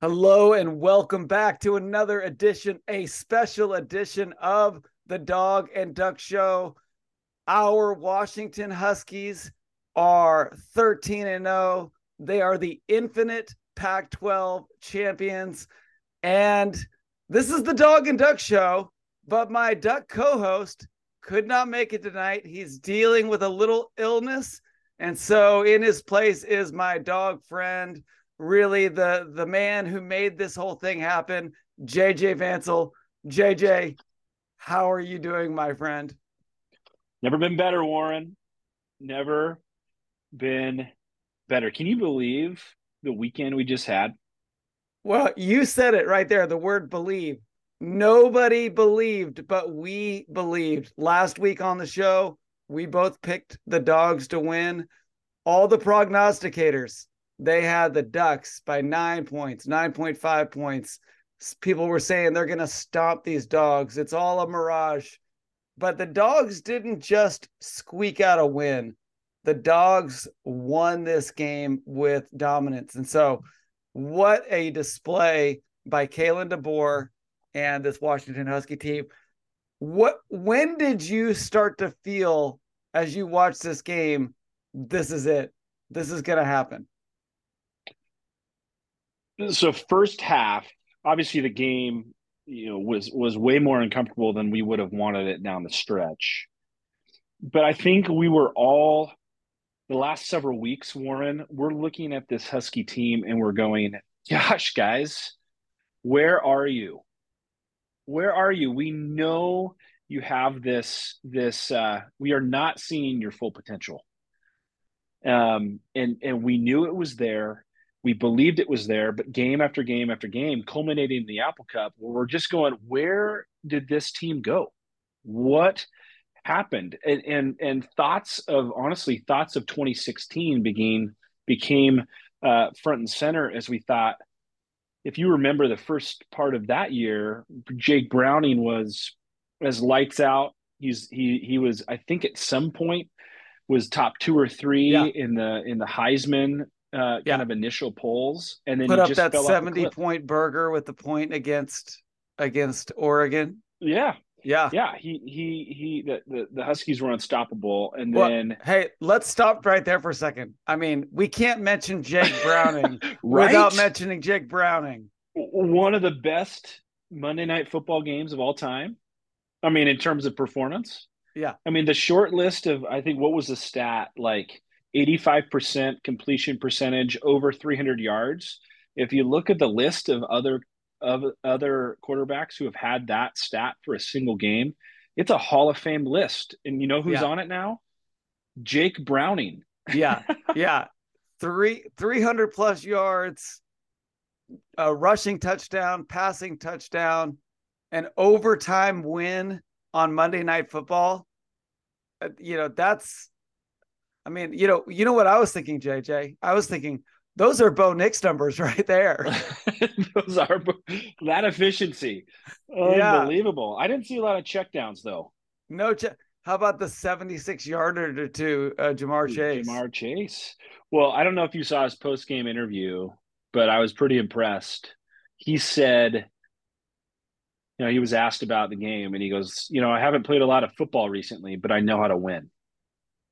Hello and welcome back to another edition, a special edition of the Dawg and Duck Show. Our Washington Huskies are 13 and 0. They are the infinite Pac 12 champions. And this is the Dawg and Duck Show, but my Duck co host could not make it tonight. He's dealing with a little illness. And so in his place is my dog friend really the the man who made this whole thing happen, JJ Vancil. JJ, how are you doing, my friend? Never been better, Warren. Never been better. Can you believe the weekend we just had? Well, you said it right there, the word believe. Nobody believed, but we believed. Last week on the show, we both picked the dogs to win. All the prognosticators they had the Ducks by nine points, 9.5 points. People were saying they're going to stomp these dogs. It's all a mirage. But the dogs didn't just squeak out a win. The dogs won this game with dominance. And so, what a display by Kalen DeBoer and this Washington Husky team. What when did you start to feel as you watched this game, this is it. This is going to happen so first half, obviously the game, you know, was was way more uncomfortable than we would have wanted it down the stretch. But I think we were all the last several weeks, Warren, we're looking at this Husky team and we're going, gosh, guys, where are you? Where are you? We know you have this this uh we are not seeing your full potential. Um and and we knew it was there we believed it was there, but game after game after game, culminating in the Apple Cup, we're just going, where did this team go? What happened? And and, and thoughts of honestly, thoughts of 2016 began became uh, front and center as we thought. If you remember the first part of that year, Jake Browning was as lights out. He's he he was I think at some point was top two or three yeah. in the in the Heisman uh, yeah. kind of initial polls, and then put up that seventy point burger with the point against against Oregon. Yeah, yeah, yeah. He he he. The the, the Huskies were unstoppable, and well, then hey, let's stop right there for a second. I mean, we can't mention Jake Browning right? without mentioning Jake Browning. One of the best Monday Night Football games of all time. I mean, in terms of performance. Yeah. I mean, the short list of I think what was the stat like 85% completion percentage over 300 yards. If you look at the list of other of other quarterbacks who have had that stat for a single game, it's a Hall of Fame list. And you know who's yeah. on it now? Jake Browning. yeah. Yeah. Three 300 plus yards, a rushing touchdown, passing touchdown, an overtime win on Monday Night Football. Uh, you know, that's I mean, you know, you know what I was thinking, JJ. I was thinking those are Bo Nix numbers right there. those are that efficiency, unbelievable. Yeah. I didn't see a lot of checkdowns though. No check. How about the 76 yarder to uh, Ja'Marr Chase? Ja'Marr Chase. Well, I don't know if you saw his post game interview, but I was pretty impressed. He said, you know, he was asked about the game and he goes, you know, I haven't played a lot of football recently, but I know how to win.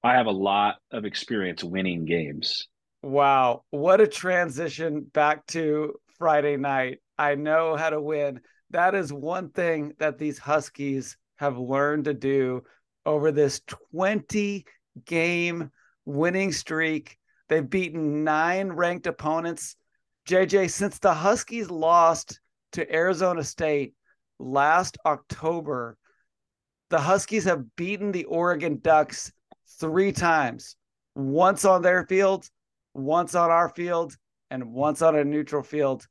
I have a lot of experience winning games. Wow. What a transition back to Friday night. I know how to win. That is one thing that these Huskies have learned to do over this 20 game winning streak. They've beaten nine ranked opponents. JJ, since the Huskies lost to Arizona State last October, the Huskies have beaten the Oregon Ducks three times once on their field, once on our field, and once on a neutral field.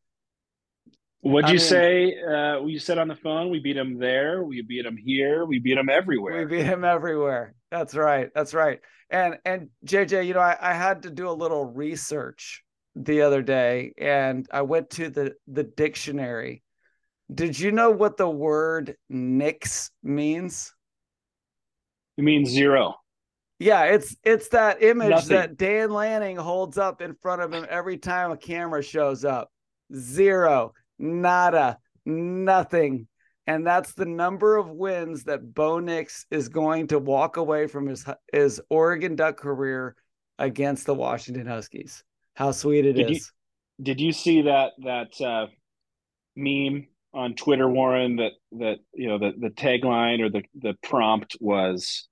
What'd I you mean, say? Uh, you said on the phone, we beat them there, we beat them here, we beat them everywhere. We beat them everywhere. That's right. That's right. And and JJ, you know, I, I had to do a little research the other day, and I went to the the dictionary. Did you know what the word "nix" means? It means zero. Yeah, it's it's that image Nothing. that Dan Lanning holds up in front of him every time a camera shows up. zero, nada, nothing. And that's the number of wins that Bo Nix is going to walk away from his his Oregon Duck career against the Washington Huskies. How sweet it did is! You, did you see that that uh, meme on Twitter, Warren? That that you know the the tagline or the the prompt was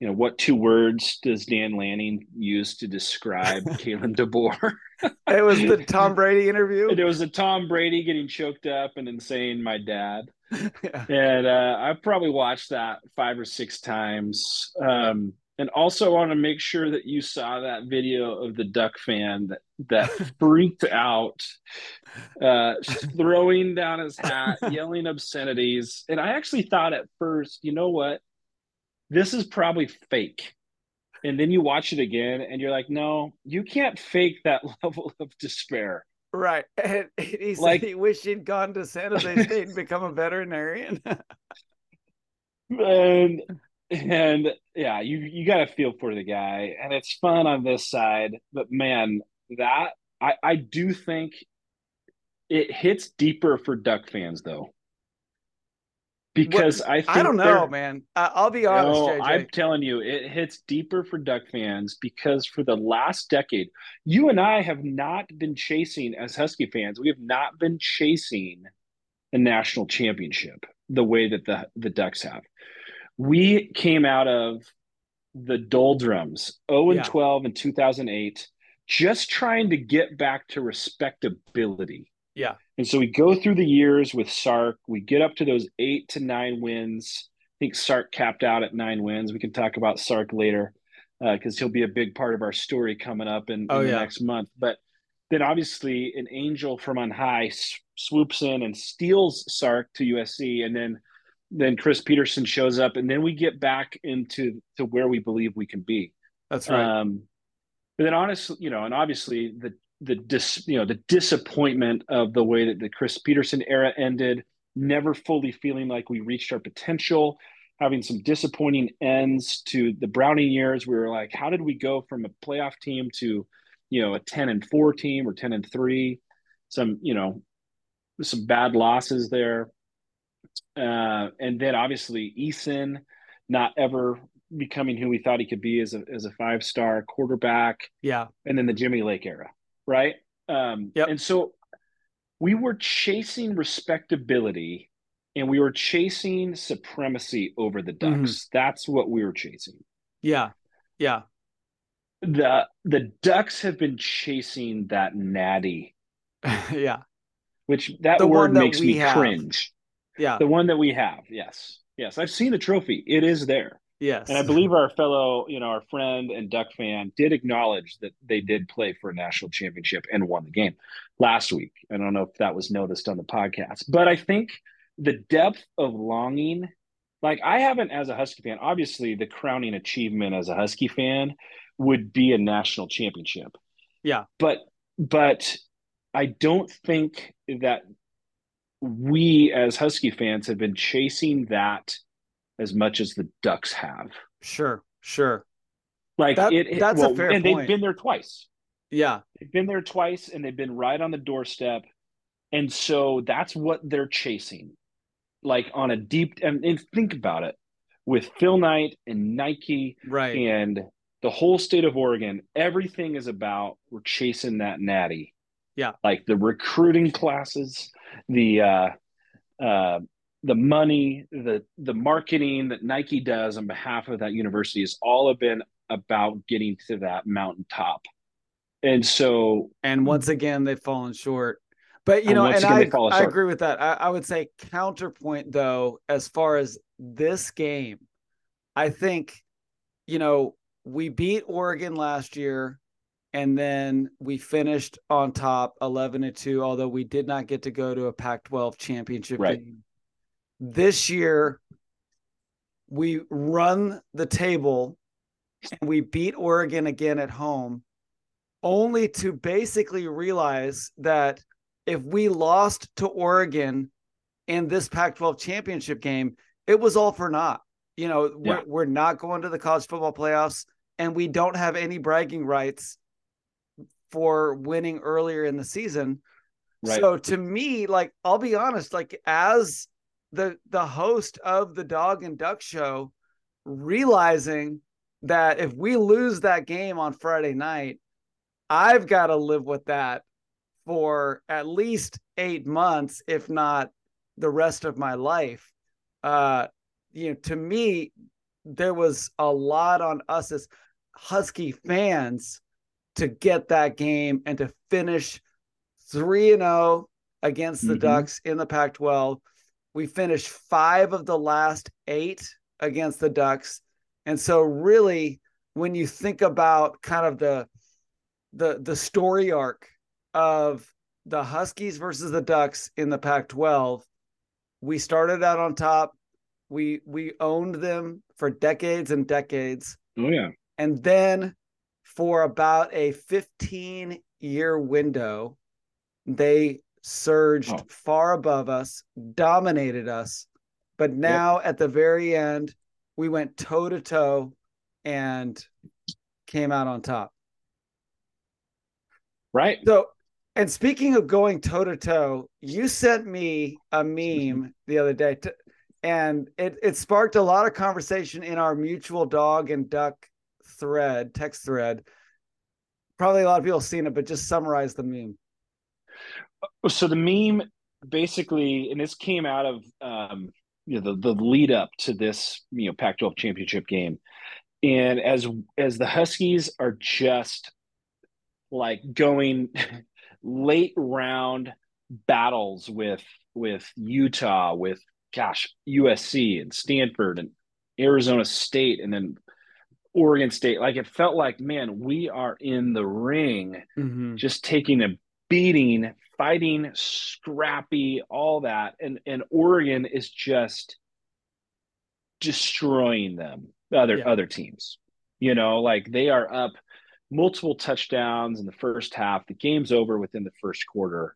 you know, what two words does Dan Lanning use to describe Kalen DeBoer? it was the Tom Brady interview. It was the Tom Brady getting choked up and then saying my dad. Yeah. And uh, I've probably watched that five or six times. Um, and also want to make sure that you saw that video of the Duck fan that that freaked out, uh, throwing down his hat, yelling obscenities. And I actually thought at first, you know what? This is probably fake. And then you watch it again and you're like, no, you can't fake that level of despair. Right. And he said like, he wished he'd gone to San Jose State and become a veterinarian. and and yeah, you you got to feel for the guy, and it's fun on this side. But man, that I I do think it hits deeper for Duck fans though because what, I I don't know, man. I'll be honest. No, I'm telling you, it hits deeper for Duck fans because for the last decade, you and I have not been chasing as Husky fans. We have not been chasing a national championship the way that the the Ducks have. We came out of the doldrums 0 and yeah. 12 in 2008 just trying to get back to respectability yeah. And so we go through the years with Sark. We get up to those eight to nine wins. I think Sark capped out at nine wins. We can talk about Sark later because uh, he'll be a big part of our story coming up in, oh, in the yeah. next month. But then obviously an angel from on high swoops in and steals Sark to USC, and then then Chris Petersen shows up, and then we get back into to where we believe we can be. That's right. Um, but then honestly, you know, and obviously the the dis, you know the disappointment of the way that the Chris Petersen era ended, never fully feeling like we reached our potential, having some disappointing ends to the Browning years. We were like, how did we go from a playoff team to, you know, a ten and four team or ten and three? Some you know, some bad losses there, uh, and then obviously Eason not ever becoming who we thought he could be as a as a five star quarterback. Yeah, and then the Jimmy Lake era right? Um, yep. And so we were chasing respectability and we were chasing supremacy over the Ducks. Mm-hmm. That's what we were chasing. Yeah. Yeah. The the Ducks have been chasing that natty. yeah. Which that the word that makes me have. cringe. Yeah. The one that we have. Yes. Yes. I've seen the trophy. It is there. Yes. And I believe our fellow, you know, our friend and Duck fan did acknowledge that they did play for a national championship and won the game last week. I don't know if that was noticed on the podcast, but I think the depth of longing, like I haven't as a Husky fan, obviously the crowning achievement as a Husky fan would be a national championship. Yeah. But, but I don't think that we as Husky fans have been chasing that as much as the Ducks have. Sure, sure. Like that, it, that's well, a fair and point. they've been there twice. Yeah, they've been there twice, and they've been right on the doorstep, and so that's what they're chasing. Like on a deep and, and think about it with Phil Knight and Nike, right, and the whole state of Oregon. Everything is about we're chasing that natty. Yeah, like the recruiting classes, the uh, uh, the money, the the marketing that Nike does on behalf of that university has all have been about getting to that mountaintop. And so and once again they've fallen short. But you know, and I, I agree with that. I, I would say counterpoint though, as far as this game, I think, you know, we beat Oregon last year and then we finished on top 11 to 2 although we did not get to go to a pac 12 championship right. game this year, we run the table and we beat Oregon again at home, only to basically realize that if we lost to Oregon in this Pac 12 championship game, it was all for naught. You know, yeah. we're, we're not going to the college football playoffs and we don't have any bragging rights for winning earlier in the season. Right. So to me, like I'll be honest, like as the the host of the Dawg and Duck show, realizing that if we lose that game on Friday night, I've got to live with that for at least eight months, if not the rest of my life. Uh, you know, to me, there was a lot on us as Husky fans to get that game and to finish 3 and 0 against the mm-hmm. Ducks in the Pac 12. We finished five of the last eight against the Ducks. And so, really, when you think about kind of the the the story arc of the Huskies versus the Ducks in the Pac-12, we started out on top. We we owned them for decades and decades. Oh yeah. And then for about a 15 year window, they surged oh. far above us, dominated us. But now yep. at the very end, we went toe to toe and came out on top. Right. So, and speaking of going toe to toe, you sent me a meme the other day, to, and it it sparked a lot of conversation in our mutual dog and duck thread, text thread. Probably a lot of people have seen it, but just summarize the meme. So the meme basically, and this came out of um, you know the, the lead up to this you know Pac-12 championship game, and as as the Huskies are just like going late round battles with with Utah, with gosh USC and Stanford and Arizona State, and then Oregon State. Like it felt like, man, we are in the ring, mm-hmm. just taking a beating, fighting, scrappy, all that. And and Oregon is just destroying them, other yeah. other teams. You know, like they are up multiple touchdowns in the first half. The game's over within the first quarter.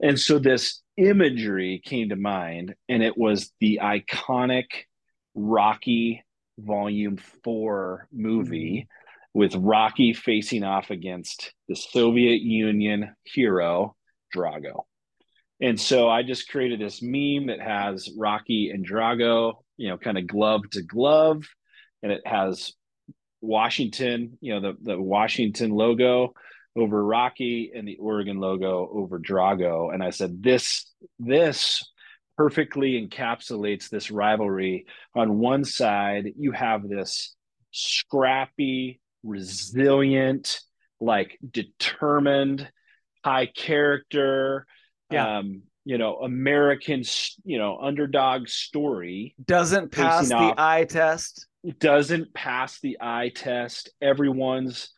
And so this imagery came to mind, and it was the iconic Rocky Volume 4 movie mm-hmm. With Rocky facing off against the Soviet Union hero, Drago. And so I just created this meme that has Rocky and Drago, you know, kind of glove to glove. And it has Washington, you know, the, the Washington logo over Rocky and the Oregon logo over Drago. And I said, this, this perfectly encapsulates this rivalry. On one side, you have this scrappy, resilient, like determined, high character, yeah. um, you know, American, you know, underdog story. Doesn't pass the off, eye test. Doesn't pass the eye test. Everyone's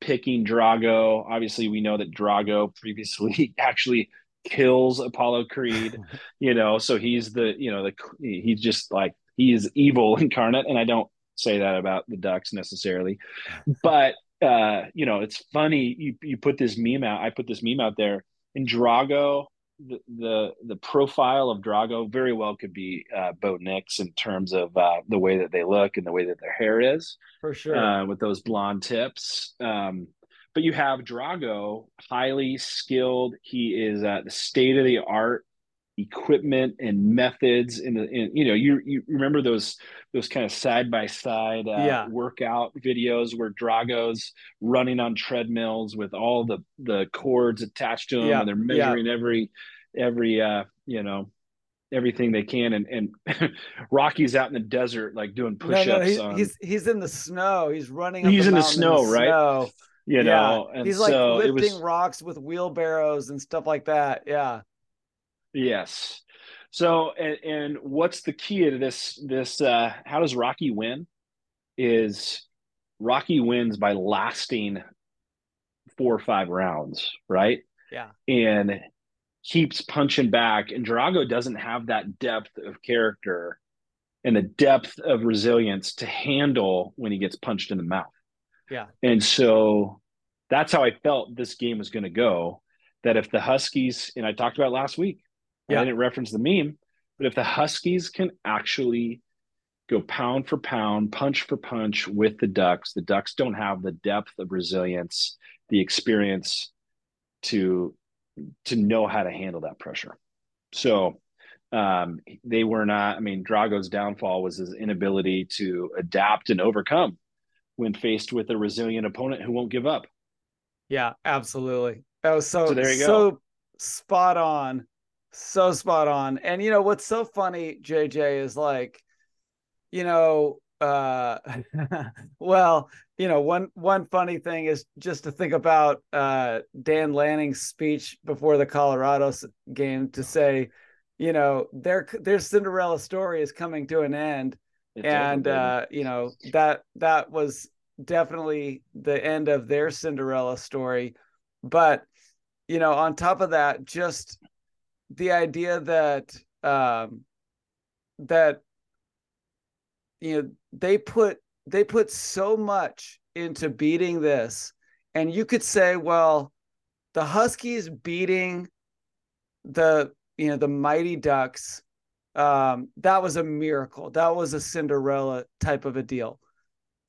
picking Drago. Obviously, we know that Drago previously actually kills Apollo Creed, you know, so he's the, you know, the he's just like he is evil incarnate and I don't say that about the Ducks necessarily. But uh, you know, it's funny you you put this meme out, I put this meme out there and Drago the, the the profile of Drago very well could be uh, Bo Nix in terms of uh, the way that they look and the way that their hair is, for sure, uh, with those blonde tips. Um, but you have Drago, highly skilled. He is uh, the state of the art equipment and methods. In the, in, you know, you you remember those those kind of side by side workout videos where Drago's running on treadmills with all the the cords attached to him, yeah. and they're measuring yeah. every every uh, you know everything they can and and Rocky's out in the desert like doing push-ups no, no, he's, on... he's he's in the snow he's running he's the in the snow in the right snow you know yeah. he's like so lifting was, rocks with wheelbarrows and stuff like that yeah yes so and, and what's the key to this this uh how does rocky win is rocky wins by lasting four or five rounds right yeah and keeps punching back and Drago doesn't have that depth of character and the depth of resilience to handle when he gets punched in the mouth yeah. And so that's how I felt this game was going to go. That if the Huskies, and I talked about last week, yeah. I didn't reference the meme, but if the Huskies can actually go pound for pound, punch for punch with the Ducks, the Ducks don't have the depth of resilience, the experience to to know how to handle that pressure. So um, they were not. I mean, Drago's downfall was his inability to adapt and overcome when faced with a resilient opponent who won't give up. Yeah, absolutely. That was so so, so spot on, so spot on. And you know what's so funny, JJ, is like, you know, uh, well, you know, one one funny thing is just to think about uh, Dan Lanning's speech before the Colorado game to say, you know, their their Cinderella story is coming to an end, it's and uh, you know that that was definitely the end of their Cinderella story. But you know, on top of that, just the idea that um, that you know they put they put so much into beating this, and you could say, well, the Huskies beating the you know the Mighty Ducks um, that was a miracle. That was a Cinderella type of a deal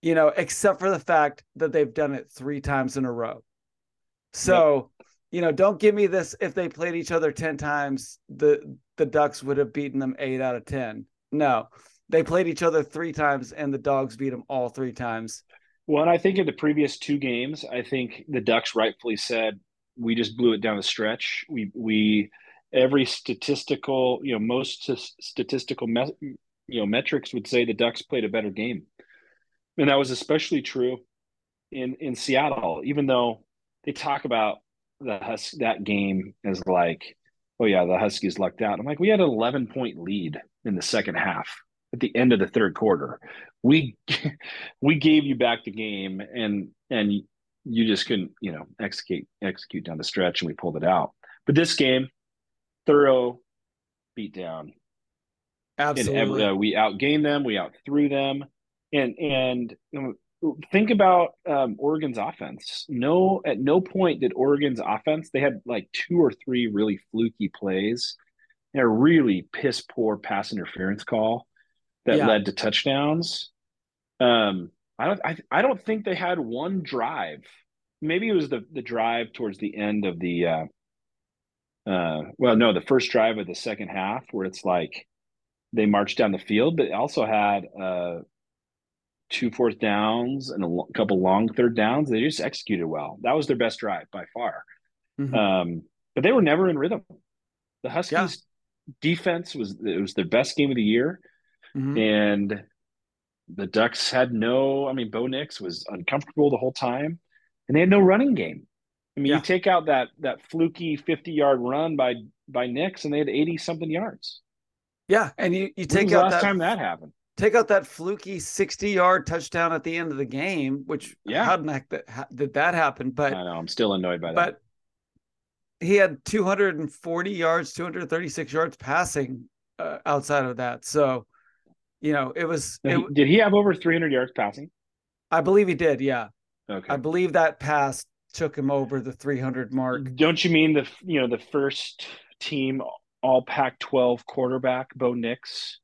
you know, except for the fact that they've done it three times in a row. So, yep. You know, don't give me this if they played each other 10 times, the the Ducks would have beaten them 8 out of 10. No. They played each other 3 times and the Dogs beat them all 3 times. Well, and I think in the previous two games, I think the Ducks rightfully said we just blew it down the stretch. We we every statistical, you know, most statistical me, you know metrics would say the Ducks played a better game and that was especially true in in Seattle. Even though they talk about the Hus- that game is like, oh yeah, the Huskies lucked out. I'm like, we had an 11 point lead in the second half at the end of the third quarter. We we gave you back the game, and and you just couldn't, you know, execute execute down the stretch, and we pulled it out. But this game, thorough beat down. Absolutely, and, uh, we outgained them. We outthrew them and and you know, think about um, Oregon's offense. No, at no point did Oregon's offense. They had like two or three really fluky plays, and a really piss poor pass interference call that yeah. led to touchdowns. Um, I don't. I, I don't think they had one drive. Maybe it was the the drive towards the end of the. Uh, uh, well, no, the first drive of the second half where it's like they marched down the field, but also had uh, two fourth downs and a couple long third downs. They just executed well. That was their best drive by far. Mm-hmm. Um, but they were never in rhythm. The Huskies yeah. defense was it was their best game of the year, mm-hmm. and the Ducks had no. I mean, Bo Nix was uncomfortable the whole time, and they had no running game. I mean, yeah. you take out that that fluky fifty yard run by by Nix, and they had eighty something yards. Yeah, and you you take out last that, time that happened take out that fluky 60 yard touchdown at the end of the game, which yeah, how the heck that, how, did that happen? But I know I'm still annoyed by that. But he had 240 yards, 236 yards passing uh, outside of that. So, you know, it was. It, did he have over 300 yards passing? I believe he did. Yeah. Okay. I believe that pass took him over the 300 mark. Don't you mean the you know the first team all Pac-12 quarterback Bo Nix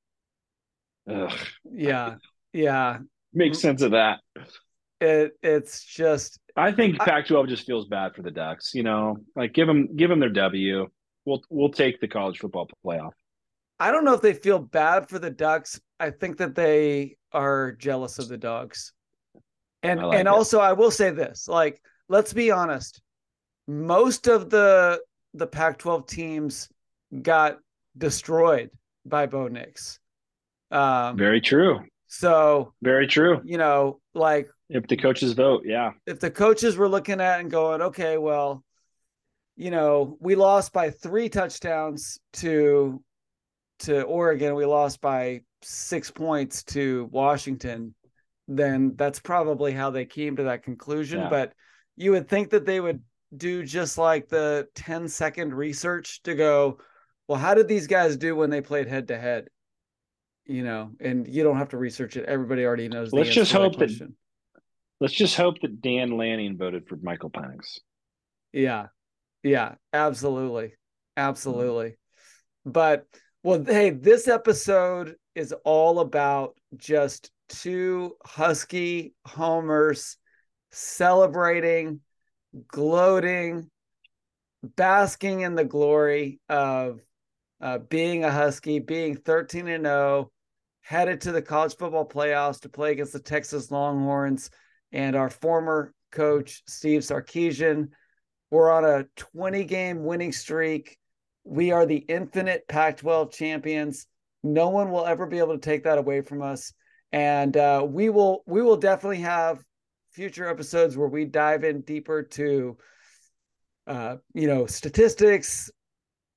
Ugh. Yeah. Yeah. Makes sense of that. It it's just I think Pac-12 just feels bad for the Ducks. You know, like give them give them their W. We'll we'll take the college football playoff. I don't know if they feel bad for the Ducks. I think that they are jealous of the Dogs. And like and it. also I will say this, like let's be honest. Most of the the Pac-12 teams got destroyed by Bo Nix. Um, Very true. So very true. You know, like if the coaches vote, yeah. If the coaches were looking at and going, okay, well, you know, we lost by three touchdowns to to Oregon, we lost by six points to Washington, then that's probably how they came to that conclusion. Yeah. But you would think that they would do just like the 10 second research to go, well, how did these guys do when they played head to head? You know, and you don't have to research it. Everybody already knows. Let's just hope that, that. Let's just hope that Dan Lanning voted for Michael Penix. Yeah, yeah, absolutely, absolutely. But well, hey, this episode is all about just two husky homers celebrating, gloating, basking in the glory of uh, being a Husky, being 13 and 0, headed to the college football playoffs to play against the Texas Longhorns and our former coach, Steve Sarkisian. We're on a 20 game winning streak. We are the infinite Pac 12 champions. No one will ever be able to take that away from us. And uh, we will we will definitely have future episodes where we dive in deeper to uh, you know, statistics,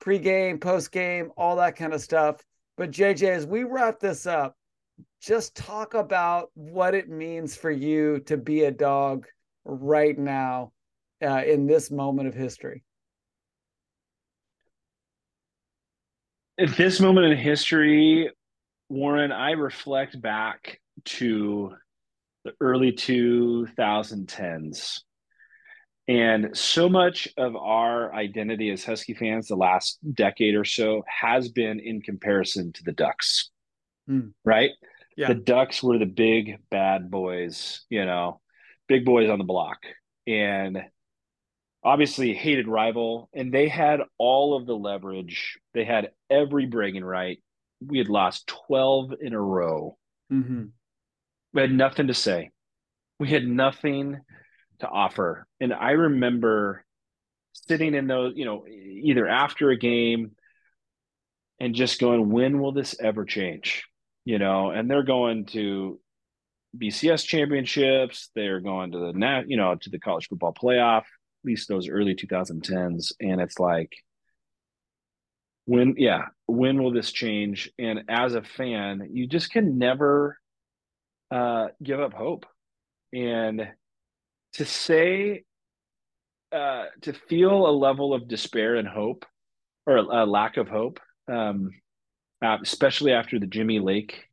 pregame, postgame, all that kind of stuff. But JJ, as we wrap this up, just talk about what it means for you to be a dog right now uh, in this moment of history. At this moment in history, Warren, I reflect back to the early 2010s and so much of our identity as Husky fans the last decade or so has been in comparison to the Ducks, mm. right? Yeah. The Ducks were the big bad boys, you know, big boys on the block. And obviously hated rival. And they had all of the leverage, they had every bragging right. We had lost 12 in a row. Mm-hmm. We had nothing to say. We had nothing to offer. And I remember sitting in those, you know, either after a game and just going, when will this ever change? You know, and they're going to BCS championships, they're going to the net, you know, to the college football playoff, at least those early 2010s. And it's like, when, yeah, when will this change? And as a fan, you just can never uh, give up hope. And to say uh, to feel a level of despair and hope or a, lack of hope um, uh, especially after the jimmy lake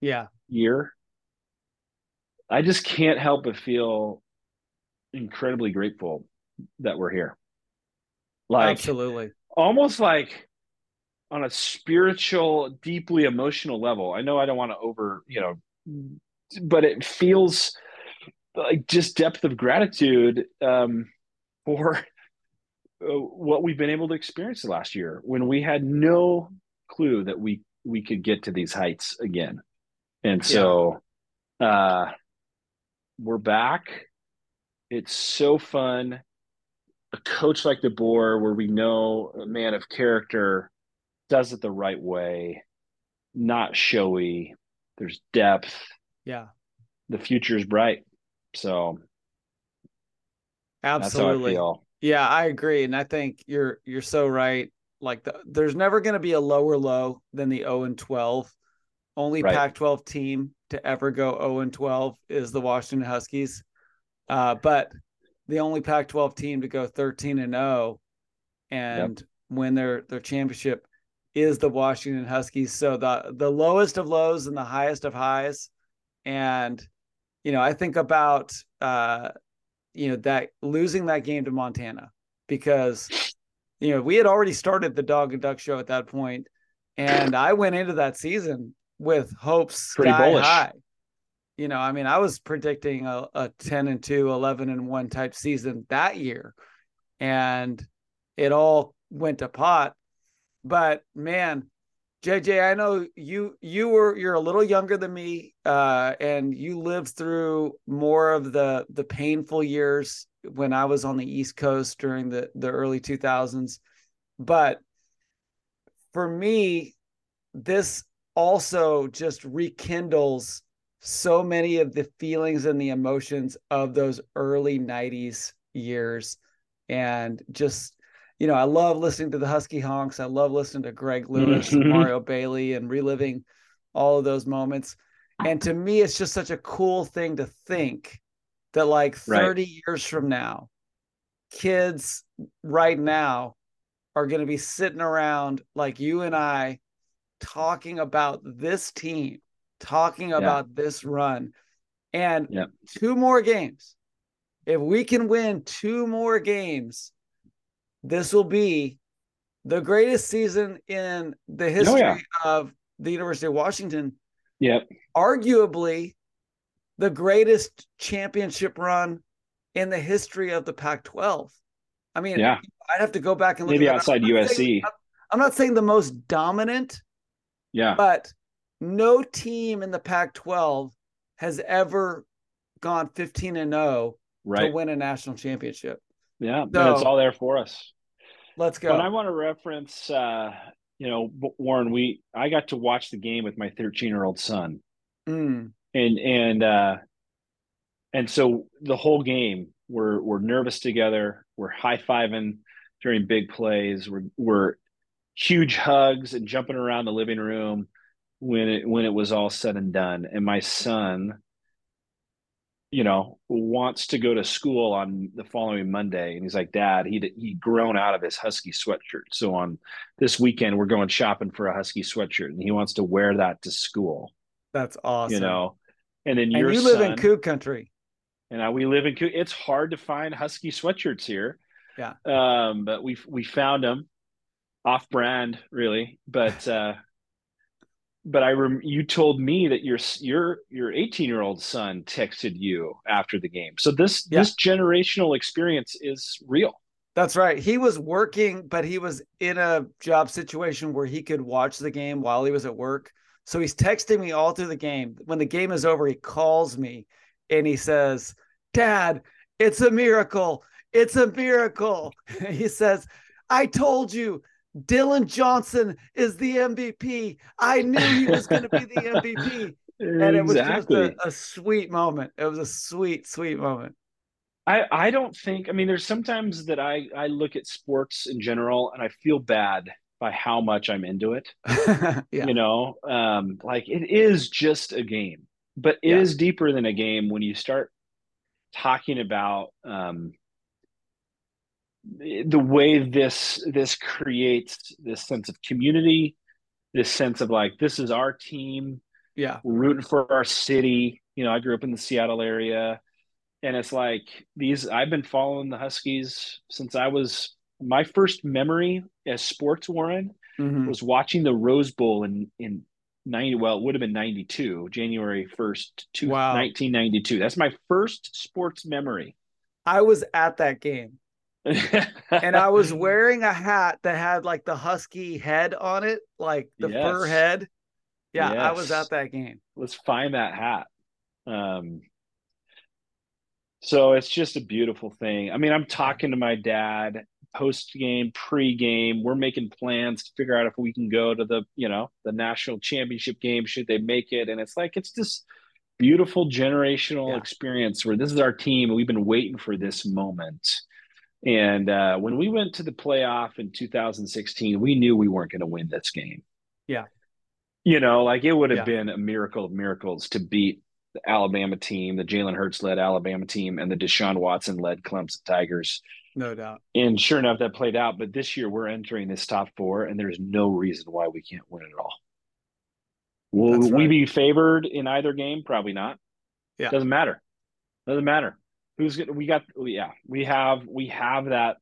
yeah. year i just can't help but feel incredibly grateful that we're here. Like absolutely. almost like on a spiritual deeply emotional level. I know i don't want to over you know but it feels like just depth of gratitude um, for uh, what we've been able to experience the last year when we had no clue that we we could get to these heights again. And so yeah. uh we're back. It's so fun. A coach like the DeBoer where we know a man of character does it the right way not showy. There's depth. Yeah. The future is bright so absolutely. I yeah, I agree. And I think you're you're so right. Like the, there's never going to be a lower low than the 0 and 12. Only right. Pac-12 team to ever go 0 and 12 is the Washington Huskies. Uh, but the only Pac-12 team to go 13 and 0 and yep. win their their championship is the Washington Huskies. So the the lowest of lows and the highest of highs. And you know, I think about uh, you know, that losing that game to Montana because you know, we had already started the dog and duck show at that point, and I went into that season with hopes Pretty sky bullish. high. You know, I mean, I was predicting a, a 10 and 2, 11 and 1 type season that year. And it all went to pot. But man, JJ, I know you you were you're a little younger than me, uh, and you lived through more of the the painful years when I was on the East Coast during the the early 2000s. But for me, this also just rekindles so many of the feelings and the emotions of those early 90s years and just you know, I love listening to the Husky Honks. I love listening to Greg Lewis and mm-hmm. Mario Bailey and reliving all of those moments. And to me, it's just such a cool thing to think that like 30 right. years from now, kids right now are going to be sitting around like you and I talking about this team, talking yeah. about this run. And yeah. two more games. If we can win two more games, this will be the greatest season in the history oh, yeah. of the University of Washington. Yep. Arguably the greatest championship run in the history of the Pac 12. I mean, Yeah. I'd have to go back and look. Maybe outside I'm USC. saying- I'm not saying the most dominant, Yeah. but no team in the Pac-12 has ever gone 15 and 0 Right. to win a national championship. Yeah. and So- it's all there for us. Let's go. And I want to reference, uh, you know, Warren. We I got to watch the game with my 13 year old son, Mm, and and uh, and so the whole game we're we're nervous together. We're high fiving during big plays. We're we're huge hugs and jumping around the living room when it when it was all said and done. And my son, you know, wants to go to school on the following Monday, and he's like, "Dad, he he grown out of his husky sweatshirt. So on this weekend, we're going shopping for a husky sweatshirt, and he wants to wear that to school. that's awesome. You know." And then and you live in Coug country. and uh, we live in Coo- it's hard to find husky sweatshirts here Yeah. um but we we found them off brand really but uh but i rem- you told me that your your your 18 year old son texted you after the game so this Yeah. this generational experience is real That's right. He was working, but he was in a job situation where he could watch the game while he was at work. So he's texting me all through the game. When the game is over, he calls me and he says, Dad, it's a miracle. It's a miracle. he says, I told you Dillon Johnson is the MVP. I knew he was going to be the MVP. And it was just a, a sweet moment. It was a sweet, sweet moment. I, I don't think I mean there's sometimes that I, I look at sports in general and I feel bad by how much I'm into it. yeah. You know, um, like it is just a game, but it is Yeah. deeper than a game when you start talking about um, the way this this creates this sense of community, this sense of like this is our team, Yeah. we're rooting for our city. You know, I grew up in the Seattle area, and it's like these. I've been following the Huskies since I was my first memory as sports Warren Mhm. was watching the Rose Bowl in in ninety. Well, it would have been ninety two, January first, two, Wow. 1992. That's my first sports memory. I was at that game and I was wearing a hat that had like the husky head on it, like the fur head. Yeah, I was at that game. let's find that hat. Um, so it's just a beautiful thing. I mean, I'm talking to my dad post game, pre game. We're making plans to figure out if we can go to the, you know, the national championship game. Should they make it? And it's like it's this beautiful generational Yeah. experience where this is our team. and We've been waiting for this moment. And uh, when we went to the playoff in 2016, we knew we weren't going to win this game. Yeah. You know, like it would have Yeah. been a miracle of miracles to beat the Alabama team, the Jalen Hurts led Alabama team, and the Deshaun Watson led Clemson Tigers. No doubt. And sure enough, that played out. But this year, we're entering this top four, and there's no reason why we can't win it at all. Will That's we be favored in either game? Probably not. Yeah. Doesn't matter. Doesn't matter. Who's gonna? We got. Oh, yeah, we have. We have that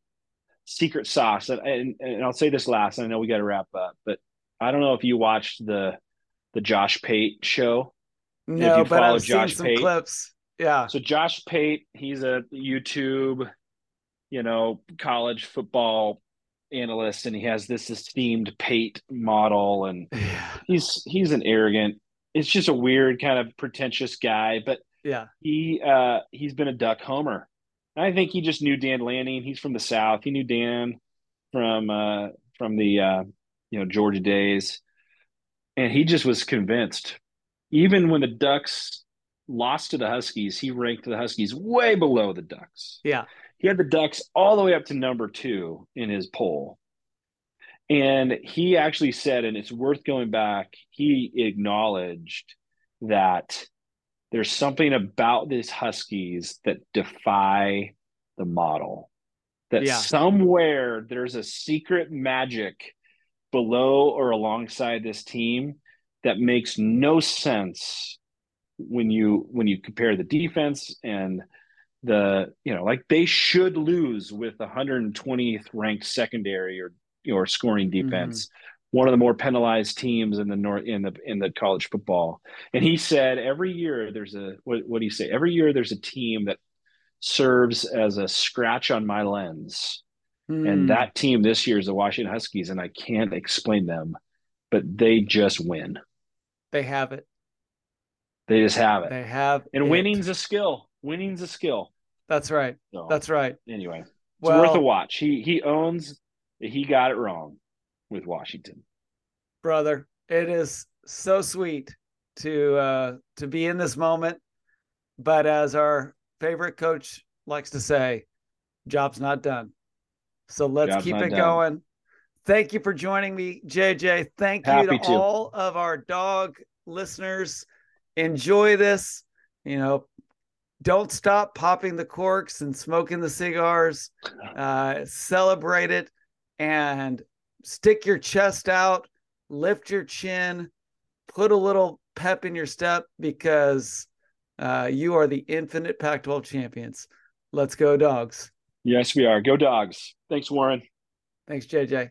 secret sauce. And, and, and I'll say this last. And I know we got to wrap up, but I don't know if you watched the the Josh Pate show. No, you but follow I've Josh seen some Pate- clips. Yeah. So Josh Pate, he's a YouTube, you know, college football analyst, and he has this esteemed Pate model, and Yeah. he's he's an arrogant. It's just a weird kind of pretentious guy, but Yeah. he uh he's been a duck homer. And I think he just knew Dan Lanning. He's from the South. He knew Dan from uh from the uh you know Georgia days. And he just was convinced. Even when the Ducks lost to the Huskies, he ranked the Huskies way below the Ducks. Yeah. He had the Ducks all the way up to number two in his poll. And he actually said, and it's worth going back, he acknowledged that there's something about these Huskies that defy the model. That Yeah. somewhere there's a secret magic below or alongside this team that makes no sense when you when you compare the defense and the you know like they should lose with the 120th ranked secondary or or scoring mm-hmm. defense one of the more penalized teams in the north in the in the college football and he said every year there's a what what do you say every year there's a team that serves as a scratch on my lens Mm. And hmm. that team this year is the Washington Huskies, and I can't explain them, but they just win. They have it. They just have it. They have and it. winning's a skill. Winning's a skill. That's right. So, That's right. Anyway, it's well, worth a watch. He he owns he got it wrong with Washington. Brother, it is so sweet to uh to be in this moment. But as our favorite coach likes to say, job's not done. So let's job's keep it done. going. Thank you for joining me, JJ. Thank Happy you to, to all of our dog listeners. Enjoy this. You know, don't stop popping the corks and smoking the cigars. Uh, celebrate it and stick your chest out, lift your chin, put a little pep in your step because uh, you are the infinite Pac 12 champions. Let's go, dogs. Yes, we are. Go, dogs. Thanks, Warren. Thanks, JJ.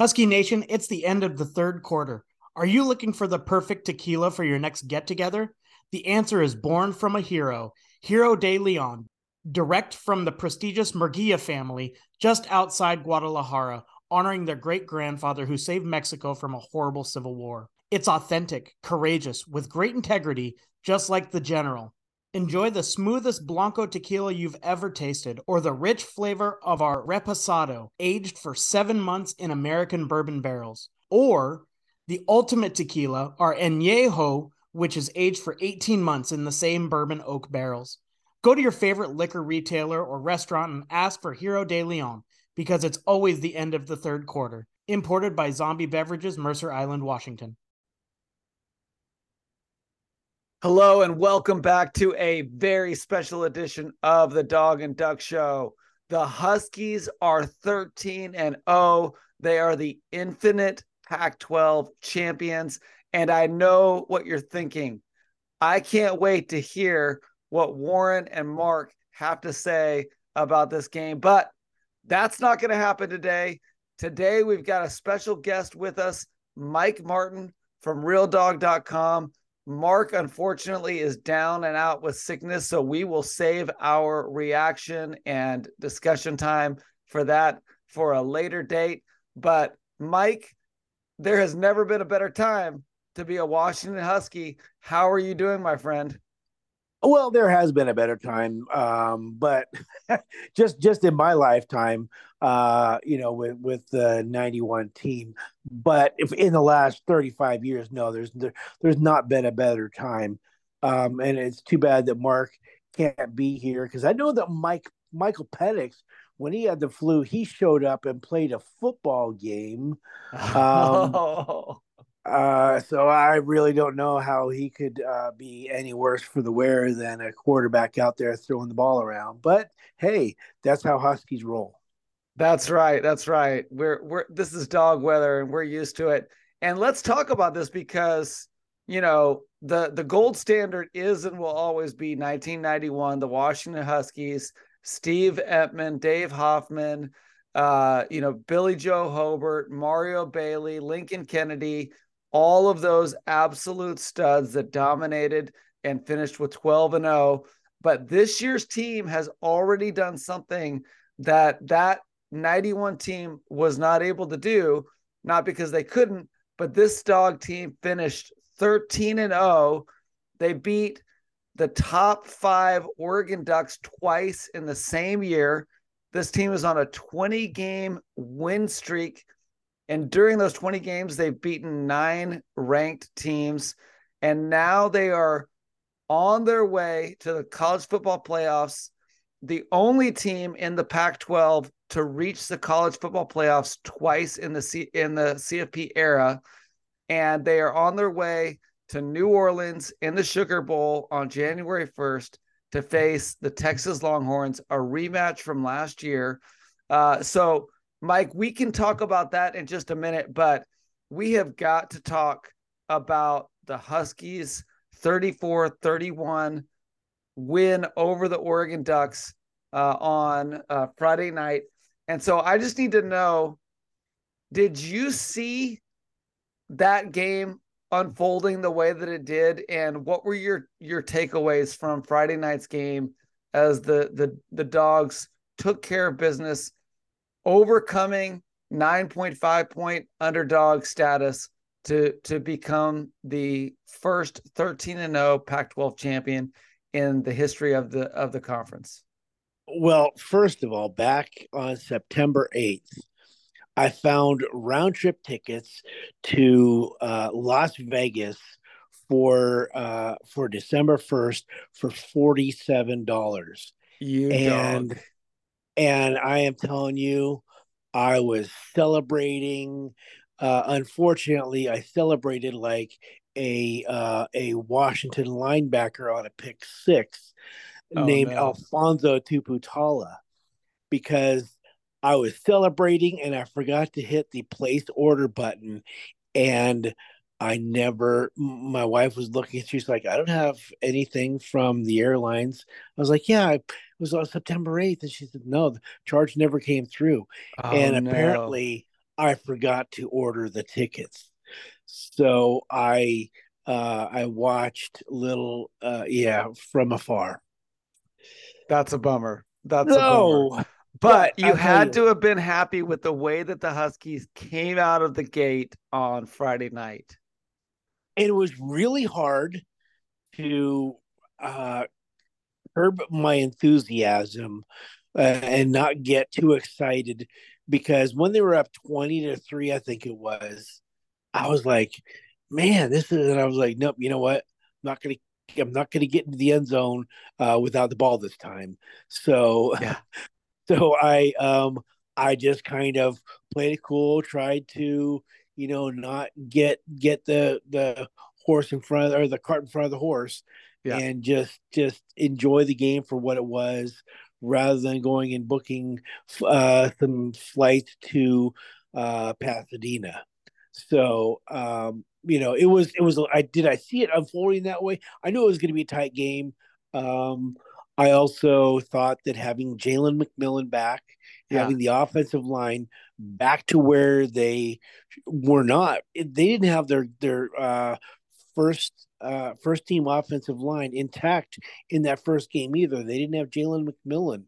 Husky Nation, it's the end of the third quarter. Are you looking for the perfect tequila for your next get together? The answer is born from a hero, Hero de Leon, direct from the prestigious Murguia family just outside Guadalajara, honoring their great grandfather who saved Mexico from a horrible civil war. It's authentic, courageous, with great integrity, just like the General. Enjoy the smoothest Blanco tequila you've ever tasted, or the rich flavor of our Reposado, aged for seven months in American bourbon barrels. Or the ultimate tequila, our Añejo, which is aged for 18 months in the same bourbon oak barrels. Go to your favorite liquor retailer or restaurant and ask for Hero de Leon because it's always the end of the third quarter. Imported by Zombie Beverages, Mercer Island, Washington. Hello and welcome back to a very special edition of the Dawg and Duck Show. The Huskies are 13 and 0. They are the infinite Pac 12 champions. And I know what you're thinking. I can't wait to hear what Warren and Mark have to say about this game, but that's not going to happen today. Today, we've got a special guest with us, Mike Martin from RealDawg.com. Mark, unfortunately, is down and out with sickness. So we will save our reaction and discussion time for that for a later date. But Mike, there has never been a better time to be a Washington Husky. How are you doing, my friend? Well, there has been a better time, um, but just just in my lifetime, uh, you know, with with the '91 team. But if in the last 35 years, no, there's there, there's not been a better time, um, and it's too bad that Mark can't be here because I know that Mike Michael Penix when he had the flu, he showed up and played a football game. Um, oh. Uh, so I really don't know how he could uh, be any worse for the wear than a quarterback out there throwing the ball around. But hey, that's how Huskies roll. That's right. That's right. We're we're this is dog weather and we're used to it. And let's talk about this because you know the the gold standard is and will always be 1991 the Washington Huskies, Steve Emtman, Dave Hoffman, uh, you know Billy Joe Hobert, Mario Bailey, Lincoln Kennedy, all of those absolute studs that dominated and finished with 12 and 0 but this year's team has already done something that that 91 team was not able to do not because they couldn't but this dog team finished 13 and 0 they beat the top 5 Oregon Ducks twice in the same year. This team is on a 20 game win streak and during those 20 games, they've beaten nine ranked teams. And now they are on their way to the college football playoffs, the only team in the Pac 12 to reach the college football playoffs twice in the C- in the CFP era. And they are on their way to New Orleans in the Sugar Bowl on January 1st to face the Texas Longhorns, a rematch from last year. Uh, so Mike, we can talk about that in just a minute, but we have got to talk about the Huskies 34 31 win over the Oregon Ducks uh, on uh, Friday night. And so I just need to know did you see that game unfolding the way that it did and what were your your takeaways from Friday night's game as the the the dogs took care of business overcoming 9.5 point underdog status to to become the first 13 and 0 Pac-12 champion in the history of the of the conference? Well, first of all, back on September 8th, I found round trip tickets to uh, Las Vegas for uh, for December 1st for $47. You and dog. And I am telling you, I was celebrating. Uh, unfortunately, I celebrated like a uh, a Washington linebacker on a pick six Oh, named no. Alphonzo Tuputala because I was celebrating and I forgot to hit the place order button and I never my wife was looking at she's like I don't have anything from the airlines. I was like, "Yeah, it was on September 8th." And she said, "No, the charge never came through." Oh, and no. apparently I forgot to order the tickets. So I uh I watched little uh yeah from afar. that's a bummer. That's a bummer. No, But But you I'll had you- to have been happy with the way that the Huskies came out of the gate on Friday night. it was really hard to uh, curb my enthusiasm uh, and not get too excited because when they were up 20 to 3 i think it was i was like man this is and i was like nope you know what i'm not gonna i'm not gonna get into the end zone uh, without the ball this time so Yeah. so i um i just kind of played it cool tried to you know not get get the the horse in front or the cart in front of the horse Yeah. and just just enjoy the game for what it was rather than going and booking uh some flights to uh pasadena so um you know it was it was i did i see it unfolding that way i knew it was going to be a tight game um i also thought that having jalen mcmillan back Yeah. having the offensive line back to where they were not. They didn't have their their uh, first uh, first team offensive line intact in that first game either. They didn't have Jalen McMillan.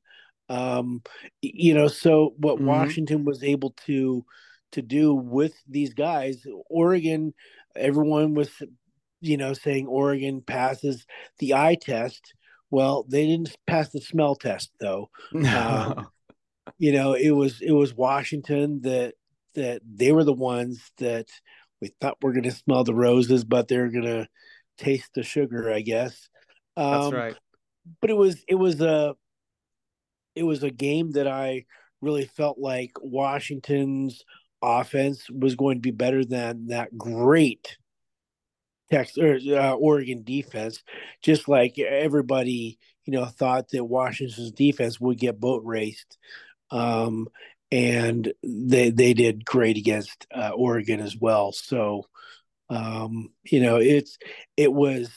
Um, you know, so what Mhm. Washington was able to to do with these guys, Oregon, everyone was, you know, saying Oregon passes the eye test. Well, they didn't pass the smell test though No. you know it was it was washington that that they were the ones that we thought we're going to smell the roses but they're going to taste the sugar i guess. Um, That's right. but it was it was a it was a game that i really felt like washington's offense was going to be better than that great Texas or uh, Oregon defense, just like everybody, you know, thought that Washington's defense would get boat raced, um, and they they did great against uh, Oregon as well. So, um, you know, it's it was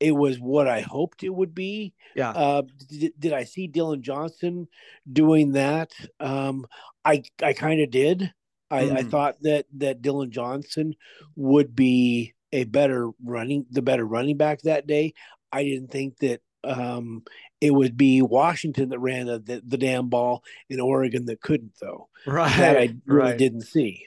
it was what I hoped it would be. Yeah. Uh, did, did I see Dillon Johnson doing that? Um, I I kind of did. I, I Mhm. thought that that Dillon Johnson would be a better running the better running back that day. I didn't think that um, it would be Washington that ran the, the, the damn ball in Oregon that couldn't though. Right. That I really right. didn't see.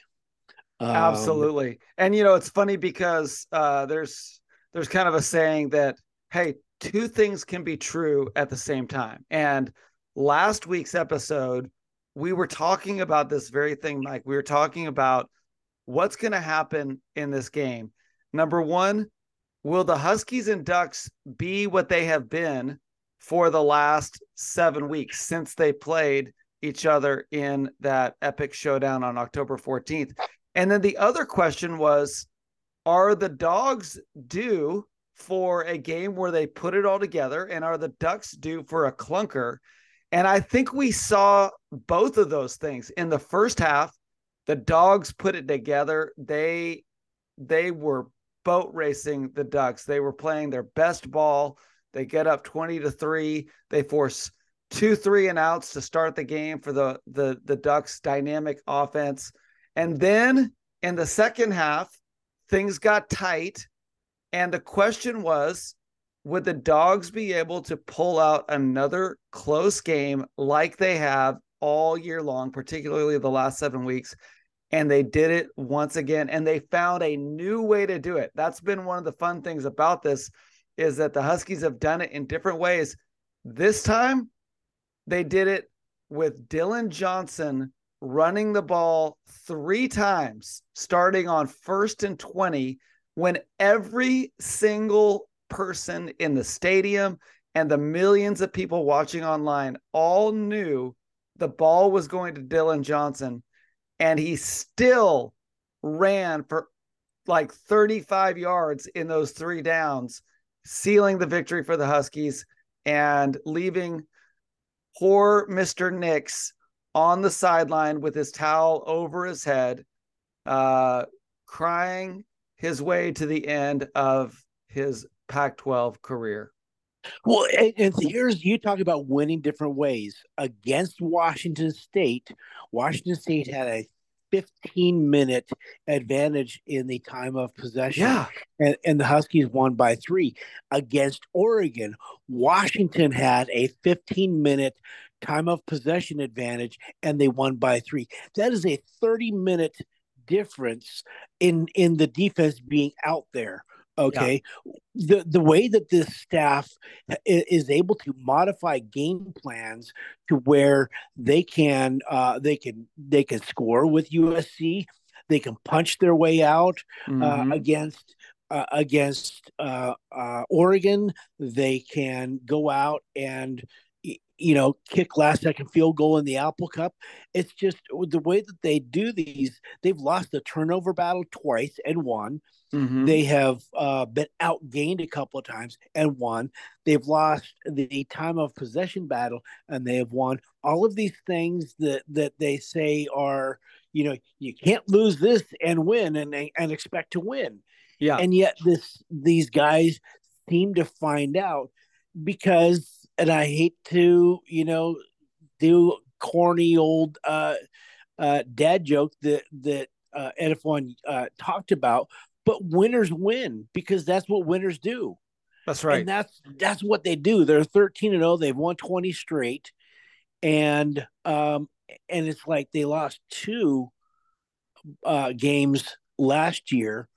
Um, Absolutely. And you know, it's funny because uh there's there's kind of a saying that hey, two things can be true at the same time. And last week's episode, we were talking about this very thing, Mike. We were talking about what's going to happen in this game. Number 1, will the Huskies and Ducks be what they have been for the last 7 weeks since they played each other in that epic showdown on October 14th? And then the other question was Are the dogs due for a game where they put it all together? And are the Ducks due for a clunker? And I think we saw both of those things in the first half. The dogs put it together. They they were boat racing the Ducks. They were playing their best ball. They get up 20 to 3. They force two three and outs to start the game for the the the Ducks dynamic offense. And then in the second half, things got tight. And the question was would the dogs be able to pull out another close game like they have all year long, particularly the last seven weeks. And they did it once again, and they found a new way to do it. That's been one of the fun things about this is that the Huskies have done it in different ways. This time, they did it with Dillon Johnson running the ball three times, starting on first and 20, when every single person in the stadium and the millions of people watching online all knew the ball was going to Dillon Johnson. And he still ran for like 35 yards in those three downs, sealing the victory for the Huskies and leaving poor Mr. Nix on the sideline with his towel over his head, uh, crying his way to the end of his Pac 12 career. Well, and, and, here's you talk about winning different ways against Washington State. Washington State had a 15 minute advantage in the time of possession. Yeah. And, and the Huskies won by three. Against Oregon, Washington had a 15 minute time of possession advantage and they won by three. That is a 30 minute difference in in the defense being out there okay yeah. the the way that this staff is able to modify game plans to where they can uh, they can they can score with USC they can punch their way out uh, mm-hmm. uh, against uh, against uh, uh, Oregon they can go out and you know, kick last second field goal in the Apple Cup. It's just the way that they do these. They've lost the turnover battle twice and won. Mm-hmm. They have uh, been outgained a couple of times and won. They've lost the time of possession battle and they have won. All of these things that that they say are, you know, you can't lose this and win and and expect to win. Yeah. And yet this these guys seem to find out because and I hate to, you know, do corny old uh uh dad joke that that uh Edefuan uh talked about, but winners win because that's what winners do. That's right. And that's that's what they do. They're 13 and 0. They've won 20 straight. And um and it's like they lost two uh games last year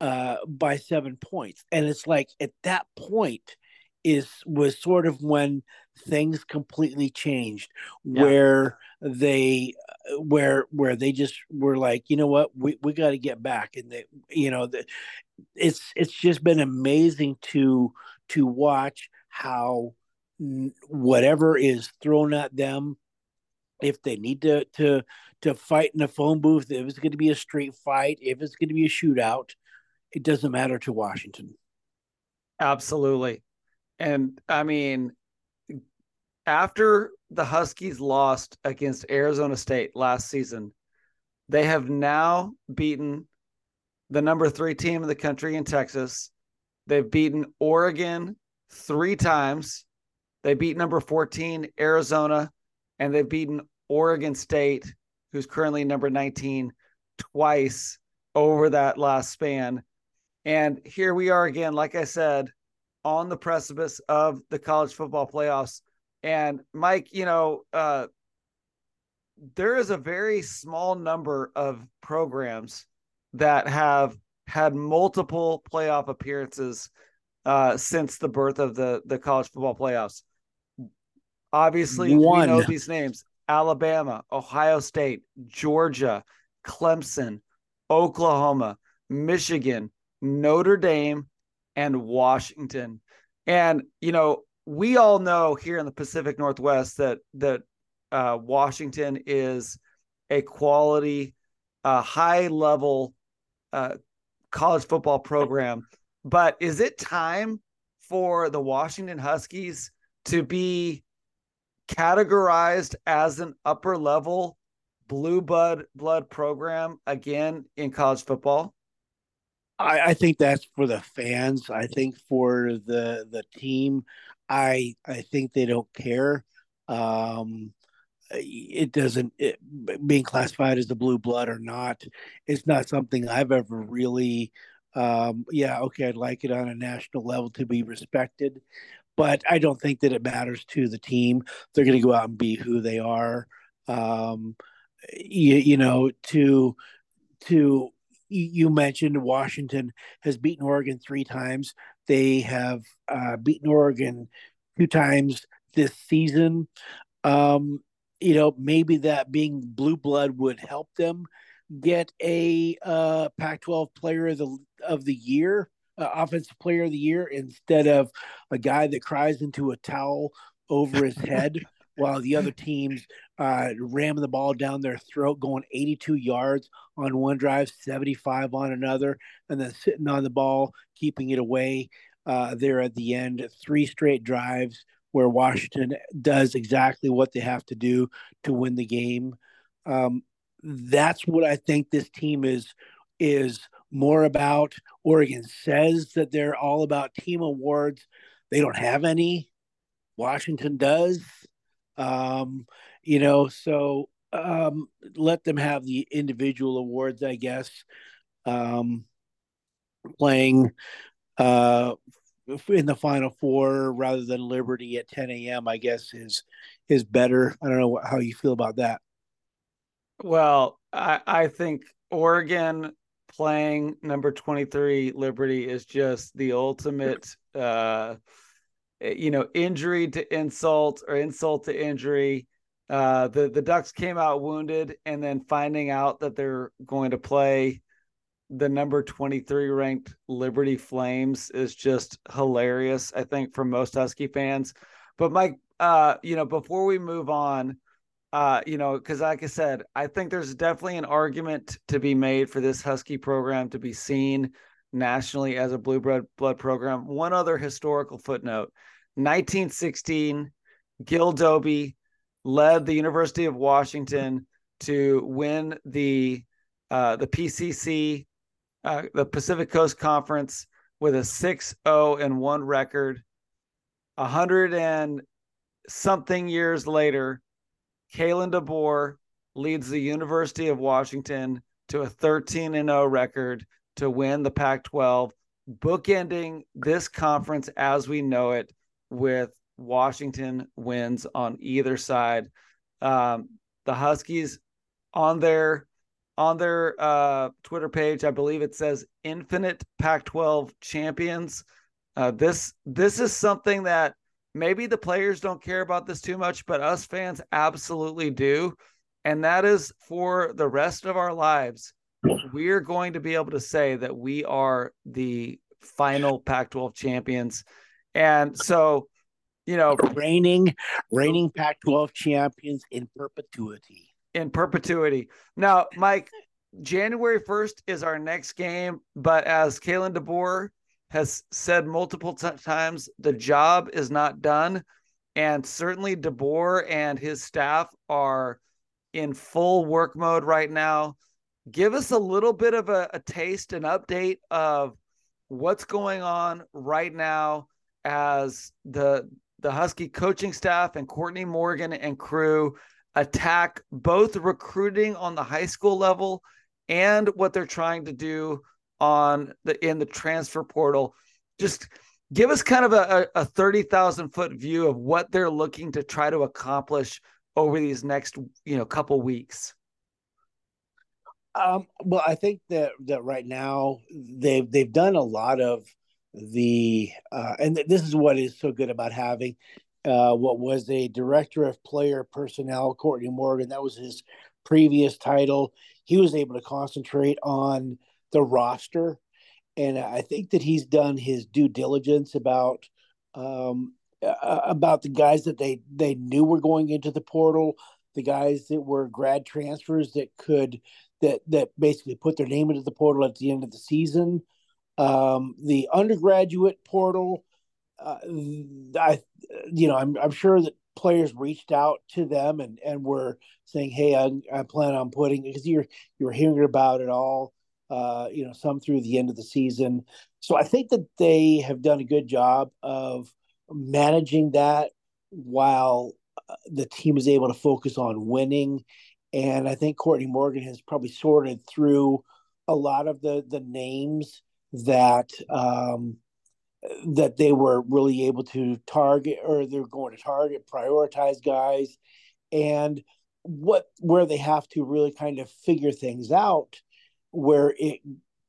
uh by 7 points. And it's like at that point is was sort of when things completely changed yeah. where they where where they just were like you know what? We, we got to get back and they you know the, it's it's just been amazing to to watch how whatever is thrown at them if they need to to to fight in a phone booth if it's going to be a street fight if it's going to be a shootout it doesn't matter to washington. Absolutely and i mean after the Huskies lost against Arizona State last season, they have now beaten the number three team in the country in Texas. They've beaten Oregon three times. They beat number 14, Arizona, and they've beaten Oregon State, who's currently number 19, twice over that last span. And here we are again, like I said, on the precipice of the college football playoffs and Mike, you know, uh, there is a very small number of programs that have had multiple playoff appearances uh, since the birth of the the college football playoffs. Obviously, One. we know these names: Alabama, Ohio State, Georgia, Clemson, Oklahoma, Michigan, Notre Dame, and Washington. And you know, we all know here in the Pacific Northwest that that uh, Washington is a quality, uh, high level uh, college football program. But is it time for the Washington Huskies to be categorized as an upper level blue blood blood program again in college football? I, I think that's for the fans. I think for the the team, I I think they don't care. Um, it doesn't it, being classified as the blue blood or not. It's not something I've ever really. Um, yeah, okay, I'd like it on a national level to be respected, but I don't think that it matters to the team. They're going to go out and be who they are. Um, you, you know, to to you mentioned Washington has beaten Oregon three times. They have uh, beaten Oregon two times this season. Um, you know, maybe that being blue blood would help them get a uh, Pac-12 Player of the of the Year, uh, Offensive Player of the Year, instead of a guy that cries into a towel over his head while the other teams uh, ramming the ball down their throat, going 82 yards on one drive, 75 on another, and then sitting on the ball, keeping it away uh, there at the end. Three straight drives where Washington does exactly what they have to do to win the game. Um, that's what I think this team is is more about. Oregon says that they're all about team awards. They don't have any. Washington does. Um, you know, so um, let them have the individual awards, I guess. Um, playing uh, in the final four rather than Liberty at 10 a.m. I guess is is better. I don't know how you feel about that. Well, I, I think Oregon playing number 23 Liberty is just the ultimate uh you know injury to insult or insult to injury uh the the ducks came out wounded and then finding out that they're going to play the number 23 ranked Liberty Flames is just hilarious, I think, for most Husky fans. But Mike, uh, you know, before we move on, uh, you know, because like I said, I think there's definitely an argument to be made for this Husky program to be seen nationally as a blue blood blood program. One other historical footnote: 1916, Gil Dobie led the University of Washington to win the uh, the PCC uh, the Pacific Coast Conference with a 6 0 and 1 record. A hundred and something years later, Kalen DeBoer leads the University of Washington to a 13 and 0 record to win the Pac 12, bookending this conference as we know it with Washington wins on either side. Um, the Huskies on their on their uh, Twitter page, I believe it says Infinite Pac-12 Champions. Uh, this this is something that maybe the players don't care about this too much, but us fans absolutely do, and that is for the rest of our lives. We're going to be able to say that we are the final Pac-12 champions, and so you know, reigning reigning Pac-12 champions in perpetuity in perpetuity. Now, Mike, January 1st is our next game, but as Kalen DeBoer has said multiple t- times, the job is not done. And certainly DeBoer and his staff are in full work mode right now. Give us a little bit of a, a taste, an update of what's going on right now as the the Husky coaching staff and Courtney Morgan and crew attack both recruiting on the high school level and what they're trying to do on the in the transfer portal. Just give us kind of a, a 30,000 foot view of what they're looking to try to accomplish over these next, you know, couple weeks. Um, well, I think that that right now they've they've done a lot of the uh, and this is what is so good about having uh, what was a director of player personnel, Courtney Morgan. That was his previous title. He was able to concentrate on the roster, and I think that he's done his due diligence about um, about the guys that they they knew were going into the portal, the guys that were grad transfers that could that that basically put their name into the portal at the end of the season. Um, the undergraduate portal uh, I, you know, I'm I'm sure that players reached out to them and and were saying, "Hey, I, I plan on putting," because you're you're hearing about it all. Uh, you know, some through the end of the season. So I think that they have done a good job of managing that while uh, the team is able to focus on winning. And I think Courtney Morgan has probably sorted through a lot of the the names that um, that they were really able to target or they're going to target prioritize guys. And what where they have to really kind of figure things out where it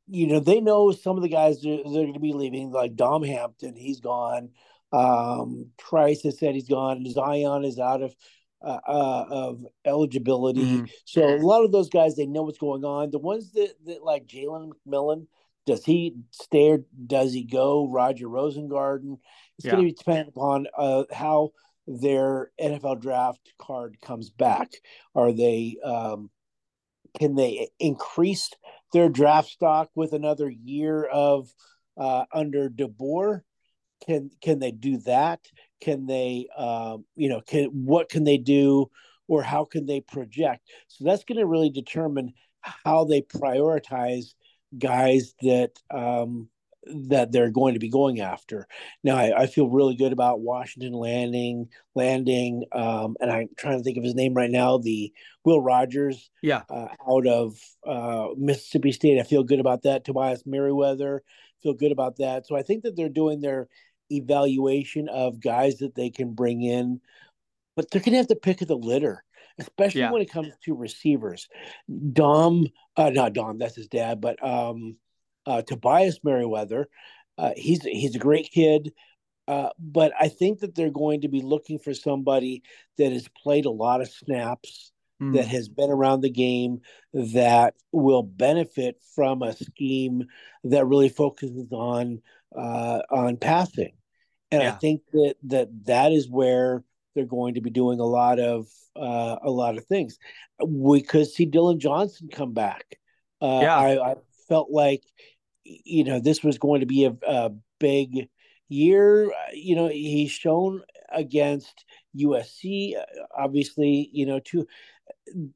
you know they know some of the guys are going to be leaving like dom hampton he's gone. Um trice has said he's gone. Zion is out of uh, uh, of eligibility. Mm-hmm. so a lot of those guys they know what's going on. The ones that, that like jalen mcmillan does he stay does he go roger rosengarten it's yeah. going to depend upon uh, how their NFL draft card comes back? Are they um, can they increase their draft stock with another year of uh, under DeBoer? Can can they do that? Can they um, you know can what can they do or how can they project? So that's going to really determine how they prioritize guys that um, that they're going to be going after. Now, I, I feel really good about Washington landing, landing, um, and I'm trying to think of his name right now. The Will Rogers, yeah, uh, out of uh, Mississippi State. I feel good about that. Tobias Merriweather, feel good about that. So I think that they're doing their evaluation of guys that they can bring in, but they're going to have to pick of the litter. Especially yeah. when it comes to receivers, Dom, uh, not Dom, that's his dad, but um, uh, Tobias Merriweather. Uh, he's he's a great kid, uh, but I think that they're going to be looking for somebody that has played a lot of snaps, mm. that has been around the game, that will benefit from a scheme that really focuses on uh, on passing. And yeah. I think that that that is where they're going to be doing a lot of uh, a lot of things. We could see Dillon Johnson come back. Uh, yeah. I, I felt like you know this was going to be a, a big year. You know, he's shown against USC. Obviously, you know, to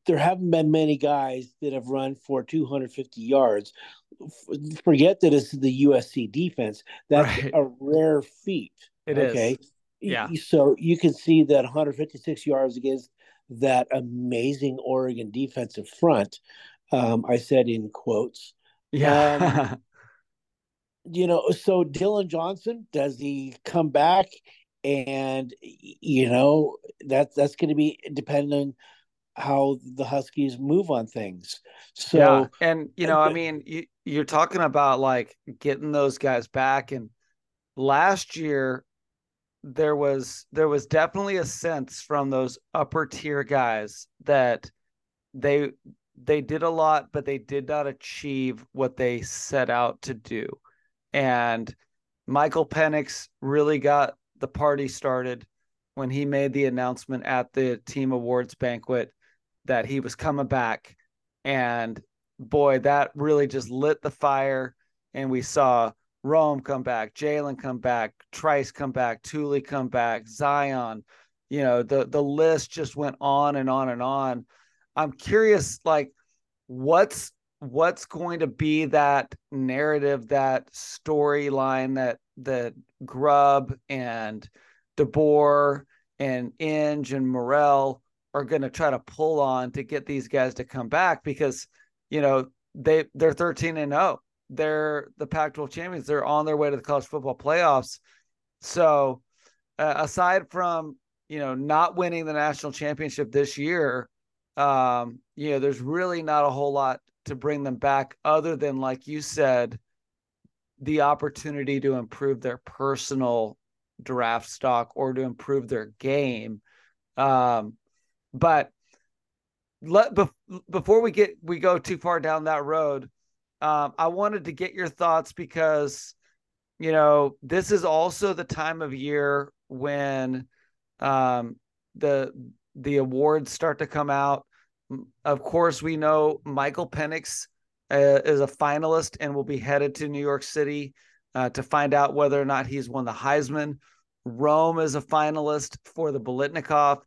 there haven't been many guys that have run for 250 yards. Forget that it's the USC defense. That's right. a rare feat. It okay? Is. Yeah. So you can see that 156 yards against that amazing Oregon defensive front. Um, I said in quotes. Yeah. Um, you know, so Dillon Johnson, does he come back? And you know, that's that's going to be depending how the Huskies move on things. So, yeah. and you know, I mean, you, you're talking about like getting those guys back, and last year there was there was definitely a sense from those upper tier guys that they they did a lot, but they did not achieve what they set out to do. And Michael Penix really got the party started when he made the announcement at the team awards banquet that he was coming back. And boy, that really just lit the fire. And we saw Rome come back, Jalen come back, Trice come back, Tuli come back, Zion. You know, the the list just went on and on and on. I'm curious, like, what's what's going to be that narrative, that storyline that that Grubb and DeBoer and Inge and Morrell are going to try to pull on to get these guys to come back because you know they they're 13 and 0 they're the Pac-12 champions. They're on their way to the college football playoffs. So uh, aside from you know not winning the national championship this year um you know there's really not a whole lot to bring them back other than like you said the opportunity to improve their personal draft stock or to improve their game. Um, but let before we get we go too far down that road um, i wanted to get your thoughts because you know this is also the time of year when um, the the awards start to come out of course, we know Michael Penix uh, is a finalist and will be headed to New York City uh, to find out whether or not he's won the Heisman. Rome is a finalist for the Biletnikoff.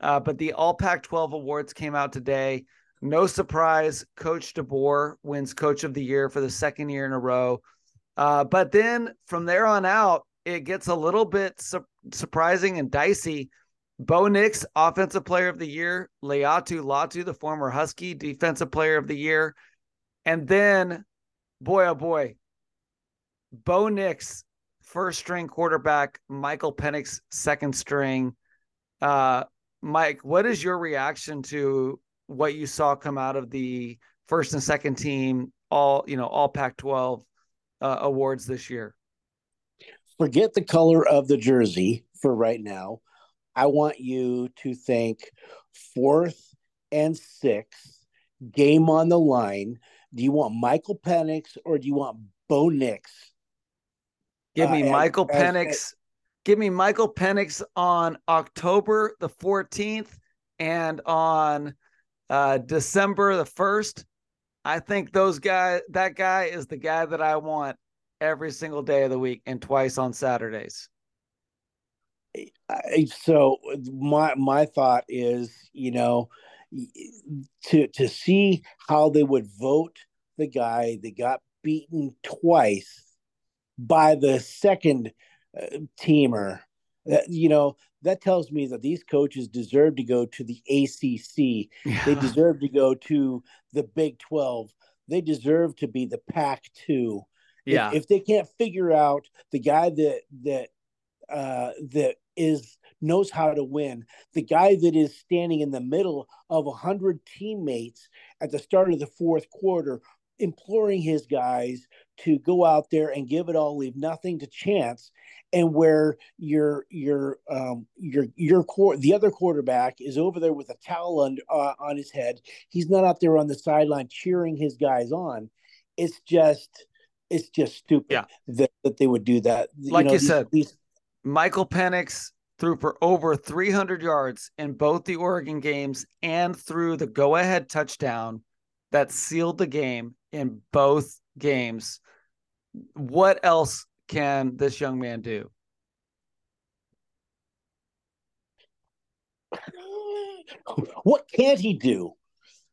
Uh, but the All Pac 12 awards came out today. No surprise, Coach DeBoer wins Coach of the Year for the second year in a row. Uh, but then from there on out, it gets a little bit su- surprising and dicey Bo Nix, Offensive Player of the Year. Laiatu Latu, the former Husky, Defensive Player of the Year. And then, boy, oh boy, Bo Nix, first string quarterback. Michael Penix, second string. Uh, Mike, what is your reaction to what you saw come out of the first and second team all you know all Pac-12 uh, awards this year? Forget the color of the jersey for right now. I want you to think fourth and sixth game on the line. Do you want Michael Penix or do you want Bo Nix? Give me uh, Michael as, Penix. As, give me Michael Penix on October the 14th and on uh, December the 1st. I think those guys, that guy is the guy that I want every single day of the week and twice on Saturdays. So my my thought is, you know, to to see how they would vote the guy that got beaten twice by the second uh, teamer, that you know that tells me that these coaches deserve to go to the ACC. Yeah. They deserve to go to the Big 12. They deserve to be the Pac 2. Yeah. If, if, they can't figure out the guy that that uh, that is knows how to win, the guy that is standing in the middle of a hundred teammates at the start of the fourth quarter, imploring his guys to go out there and give it all, leave nothing to chance, and where your your um your your core the other quarterback is over there with a towel on uh, on his head. He's not out there on the sideline cheering his guys on. It's just it's just stupid yeah. that, that they would do that. Like you, know, you these, said, these... Michael Penix threw for over 300 yards in both the Oregon games and threw the go-ahead touchdown that sealed the game in both games. What else can this young man do? What can't he do?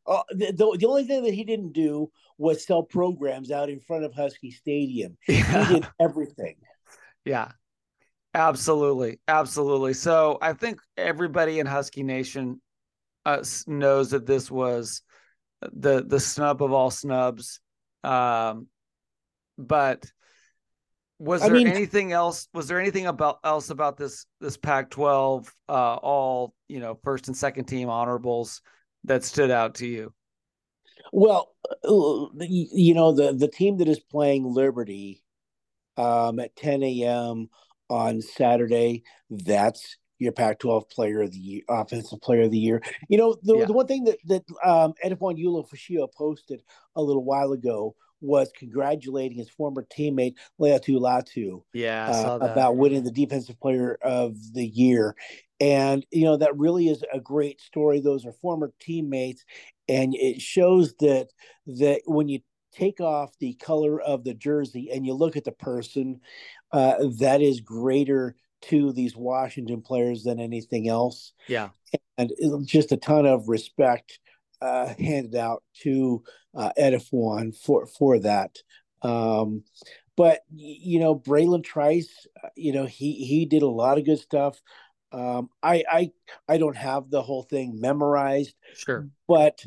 Uh, the, the, the, only thing that he didn't do was sell programs out in front of Husky Stadium. Yeah. He did everything. Yeah, absolutely, absolutely. So I think everybody in Husky Nation uh, knows that this was the the snub of all snubs. Um, but was there I mean, anything else? Was there anything about else about this this Pac-12 uh, all you know first and second team honorables that stood out to you? Well, uh, you know the the team that is playing Liberty um, at 10 a.m. on Saturday. That's your Pac-12 Player of the Year, Offensive Player of the Year. You know the, yeah. the one thing that that um, Ulofoshio posted a little while ago was congratulating his former teammate Laiatu Latu. Yeah, uh, about winning the Defensive Player of the Year, and you know that really is a great story. Those are former teammates, and it shows that that when you take off the color of the jersey and you look at the person, uh, that is greater to these Washington players than anything else. Yeah, and just a ton of respect uh, handed out to uh, Edefuan for for that. Um, but you know, Bralen Trice, uh, you know, he he did a lot of good stuff. Um, I I I don't have the whole thing memorized, sure, but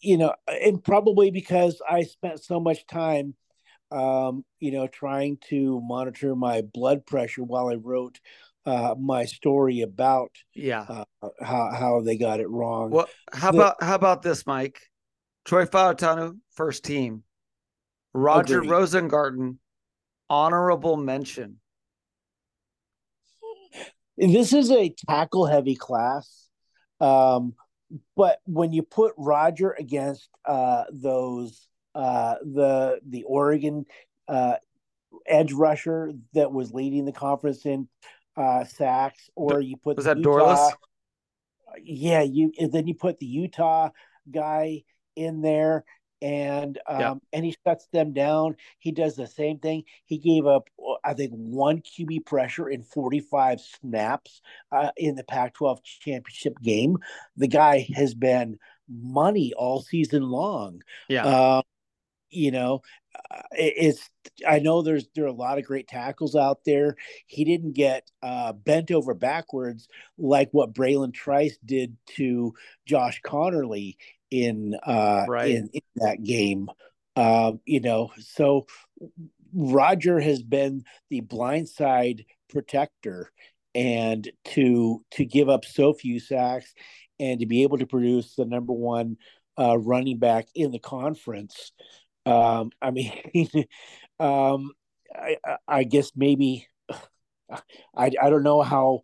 you know, and probably because I spent so much time, um, you know, trying to monitor my blood pressure while I wrote uh, my story about yeah uh, how how they got it wrong. Well, how the, about how about this, Mike? Troy Fautanu, first team. Roger agreed. Rosengarten, honorable mention. This is a tackle heavy class. Um, but when you put Roger against uh, those uh, the the Oregon uh, edge rusher that was leading the conference in uh, sacks, or you put was that Utah, Dorlus? Yeah, you then you put the Utah guy in there and um, yeah. and he shuts them down. He does the same thing. He gave up, I think, one QB pressure in 45 snaps uh, in the Pac-12 championship game. The guy has been money all season long. Yeah. Uh, you know, it's I know there's there are a lot of great tackles out there. He didn't get uh, bent over backwards like what Bralen Trice did to Josh Conerly in uh right. in, in that game. Uh, you know, so Roger has been the blindside protector and to to give up so few sacks and to be able to produce the number one uh, running back in the conference. Um, I mean, um, I, I guess maybe I, I don't know how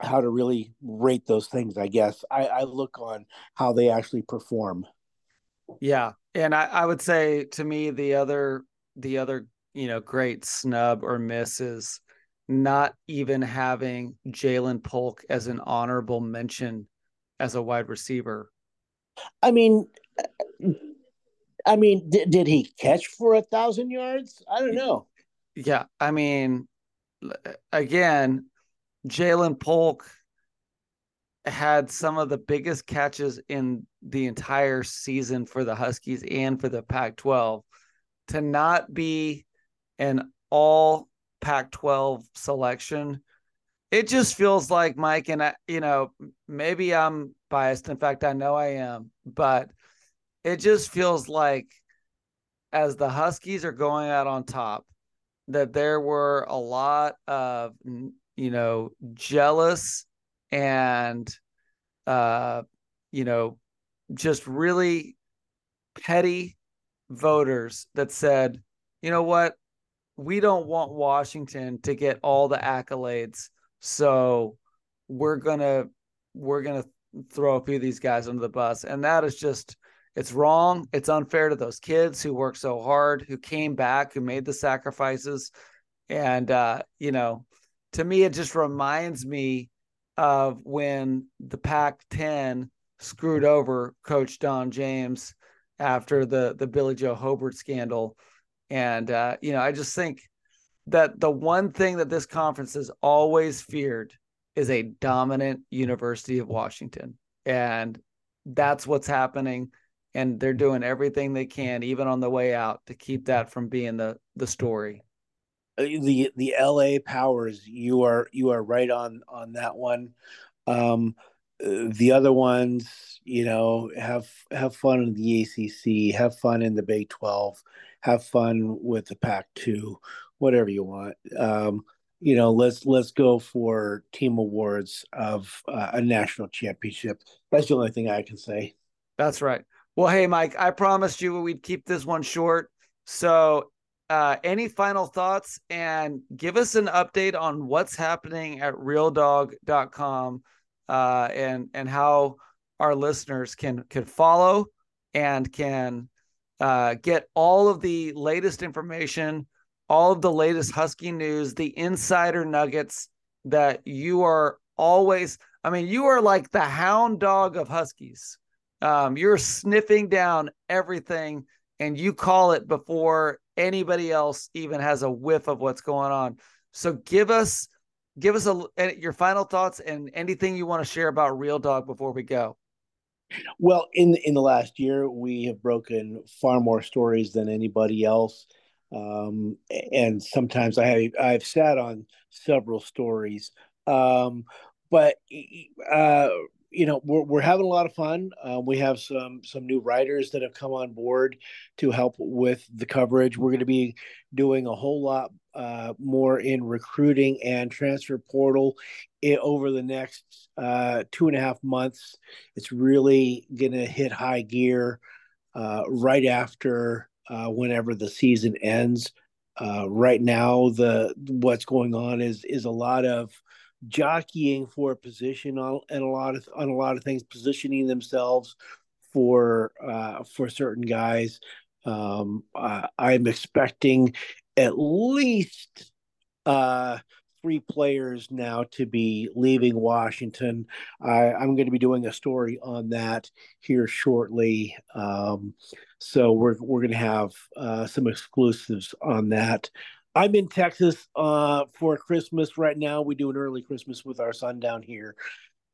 how to really rate those things. I guess I, I look on how they actually perform. Yeah, and I, I would say to me the other the other you know great snub or miss is not even having Ja'Lynn Polk as an honorable mention as a wide receiver. I mean, I mean, did, did he catch for a thousand yards? I don't know. Yeah, I mean, again, Ja'Lynn Polk had some of the biggest catches in the entire season for the Huskies and for the Pac 12. To not be an all Pac 12 selection, it just feels like, Mike, and I, you know, maybe I'm biased. In fact, I know I am, but it just feels like as the Huskies are going out on top, that there were a lot of you know, jealous and, uh, you know, just really petty voters that said, you know what, we don't want Washington to get all the accolades, so we're gonna we're gonna throw a few of these guys under the bus, and that is just it's wrong. It's unfair to those kids who worked so hard, who came back, who made the sacrifices, and uh, you know, to me, it just reminds me of when the Pac 10 screwed over Coach Don James after the, the Billy Joe Hobert scandal. And, uh, you know, I just think that the one thing that this conference has always feared is a dominant University of Washington. And that's what's happening. And they're doing everything they can, even on the way out, to keep that from being the the story. Uh, the the LA powers you are you are right on on that one. Um uh, the other ones you know have have fun in the ACC have fun in the Big 12 have fun with the Pac 2 whatever you want. Um you know let's let's go for team awards of uh, a national championship. That's the only thing I can say. That's right well hey Mike I promised you we'd keep this one short. So uh, any final thoughts? And give us an update on what's happening at RealDawg.com uh, and and how our listeners can can follow and can uh, get all of the latest information all of the latest husky news the insider nuggets that you are always i mean you are like the hound dog of huskies um, you're sniffing down everything and you call it before anybody else even has a whiff of what's going on. So give us give us a your final thoughts and anything you want to share about Real Dawg before we go. Well, in in the last year, we have broken far more stories than anybody else, um, and sometimes I have I've sat on several stories. Um, but uh, you know we're, we're having a lot of fun. Uh, we have some some new writers that have come on board to help with the coverage. We're going to be doing a whole lot uh, more in recruiting and transfer portal over the next uh, two and a half months. It's really going to hit high gear uh, right after uh, whenever the season ends. Uh, right now the what's going on is is a lot of jockeying for a position on and a lot of on a lot of things, positioning themselves for uh, for certain guys. Um, I'm expecting at least uh, three players now to be leaving Washington. I, am going to be doing a story on that here shortly. Um, so we're we're going to have uh, some exclusives on that. I'm in Texas uh, for Christmas right now. We do an early Christmas with our son down here.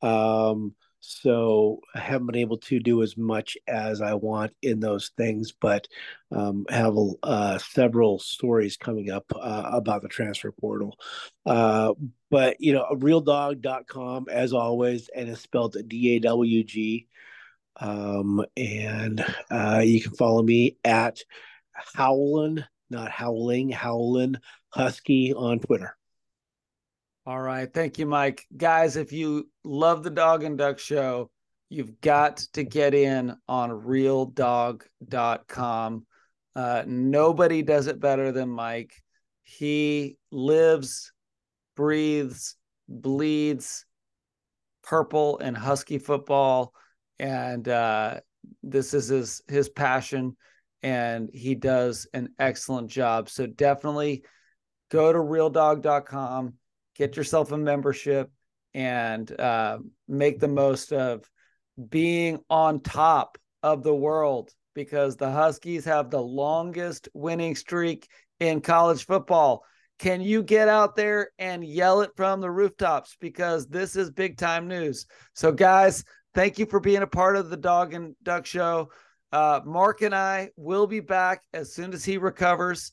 Um, so I haven't been able to do as much as I want in those things, but um, have uh, several stories coming up uh, about the transfer portal. Uh, but, you know, RealDawg.com as always, and it's spelled D A W G. Um, and uh, you can follow me at Howlin not howling, howling husky on Twitter. All right. Thank you, Mike. Guys, if you love the Dawg and Duck Show, you've got to get in on RealDawg.com. Uh, nobody does it better than Mike. He lives, breathes, bleeds purple and husky football. And uh, this is his, his passion, and he does an excellent job. So definitely go to RealDawg.com, get yourself a membership, and uh, make the most of being on top of the world because the Huskies have the longest winning streak in college football. Can you get out there and yell it from the rooftops? Because this is big time news. So, guys, thank you for being a part of the Dawg and Duck Show. Uh, Mark and I will be back as soon as he recovers.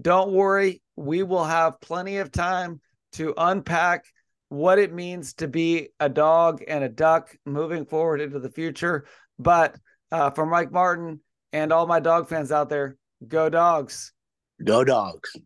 Don't worry, we will have plenty of time to unpack what it means to be a dog and a duck moving forward into the future. But uh, for Mike Martin and all my dog fans out there, go dogs. Go dogs.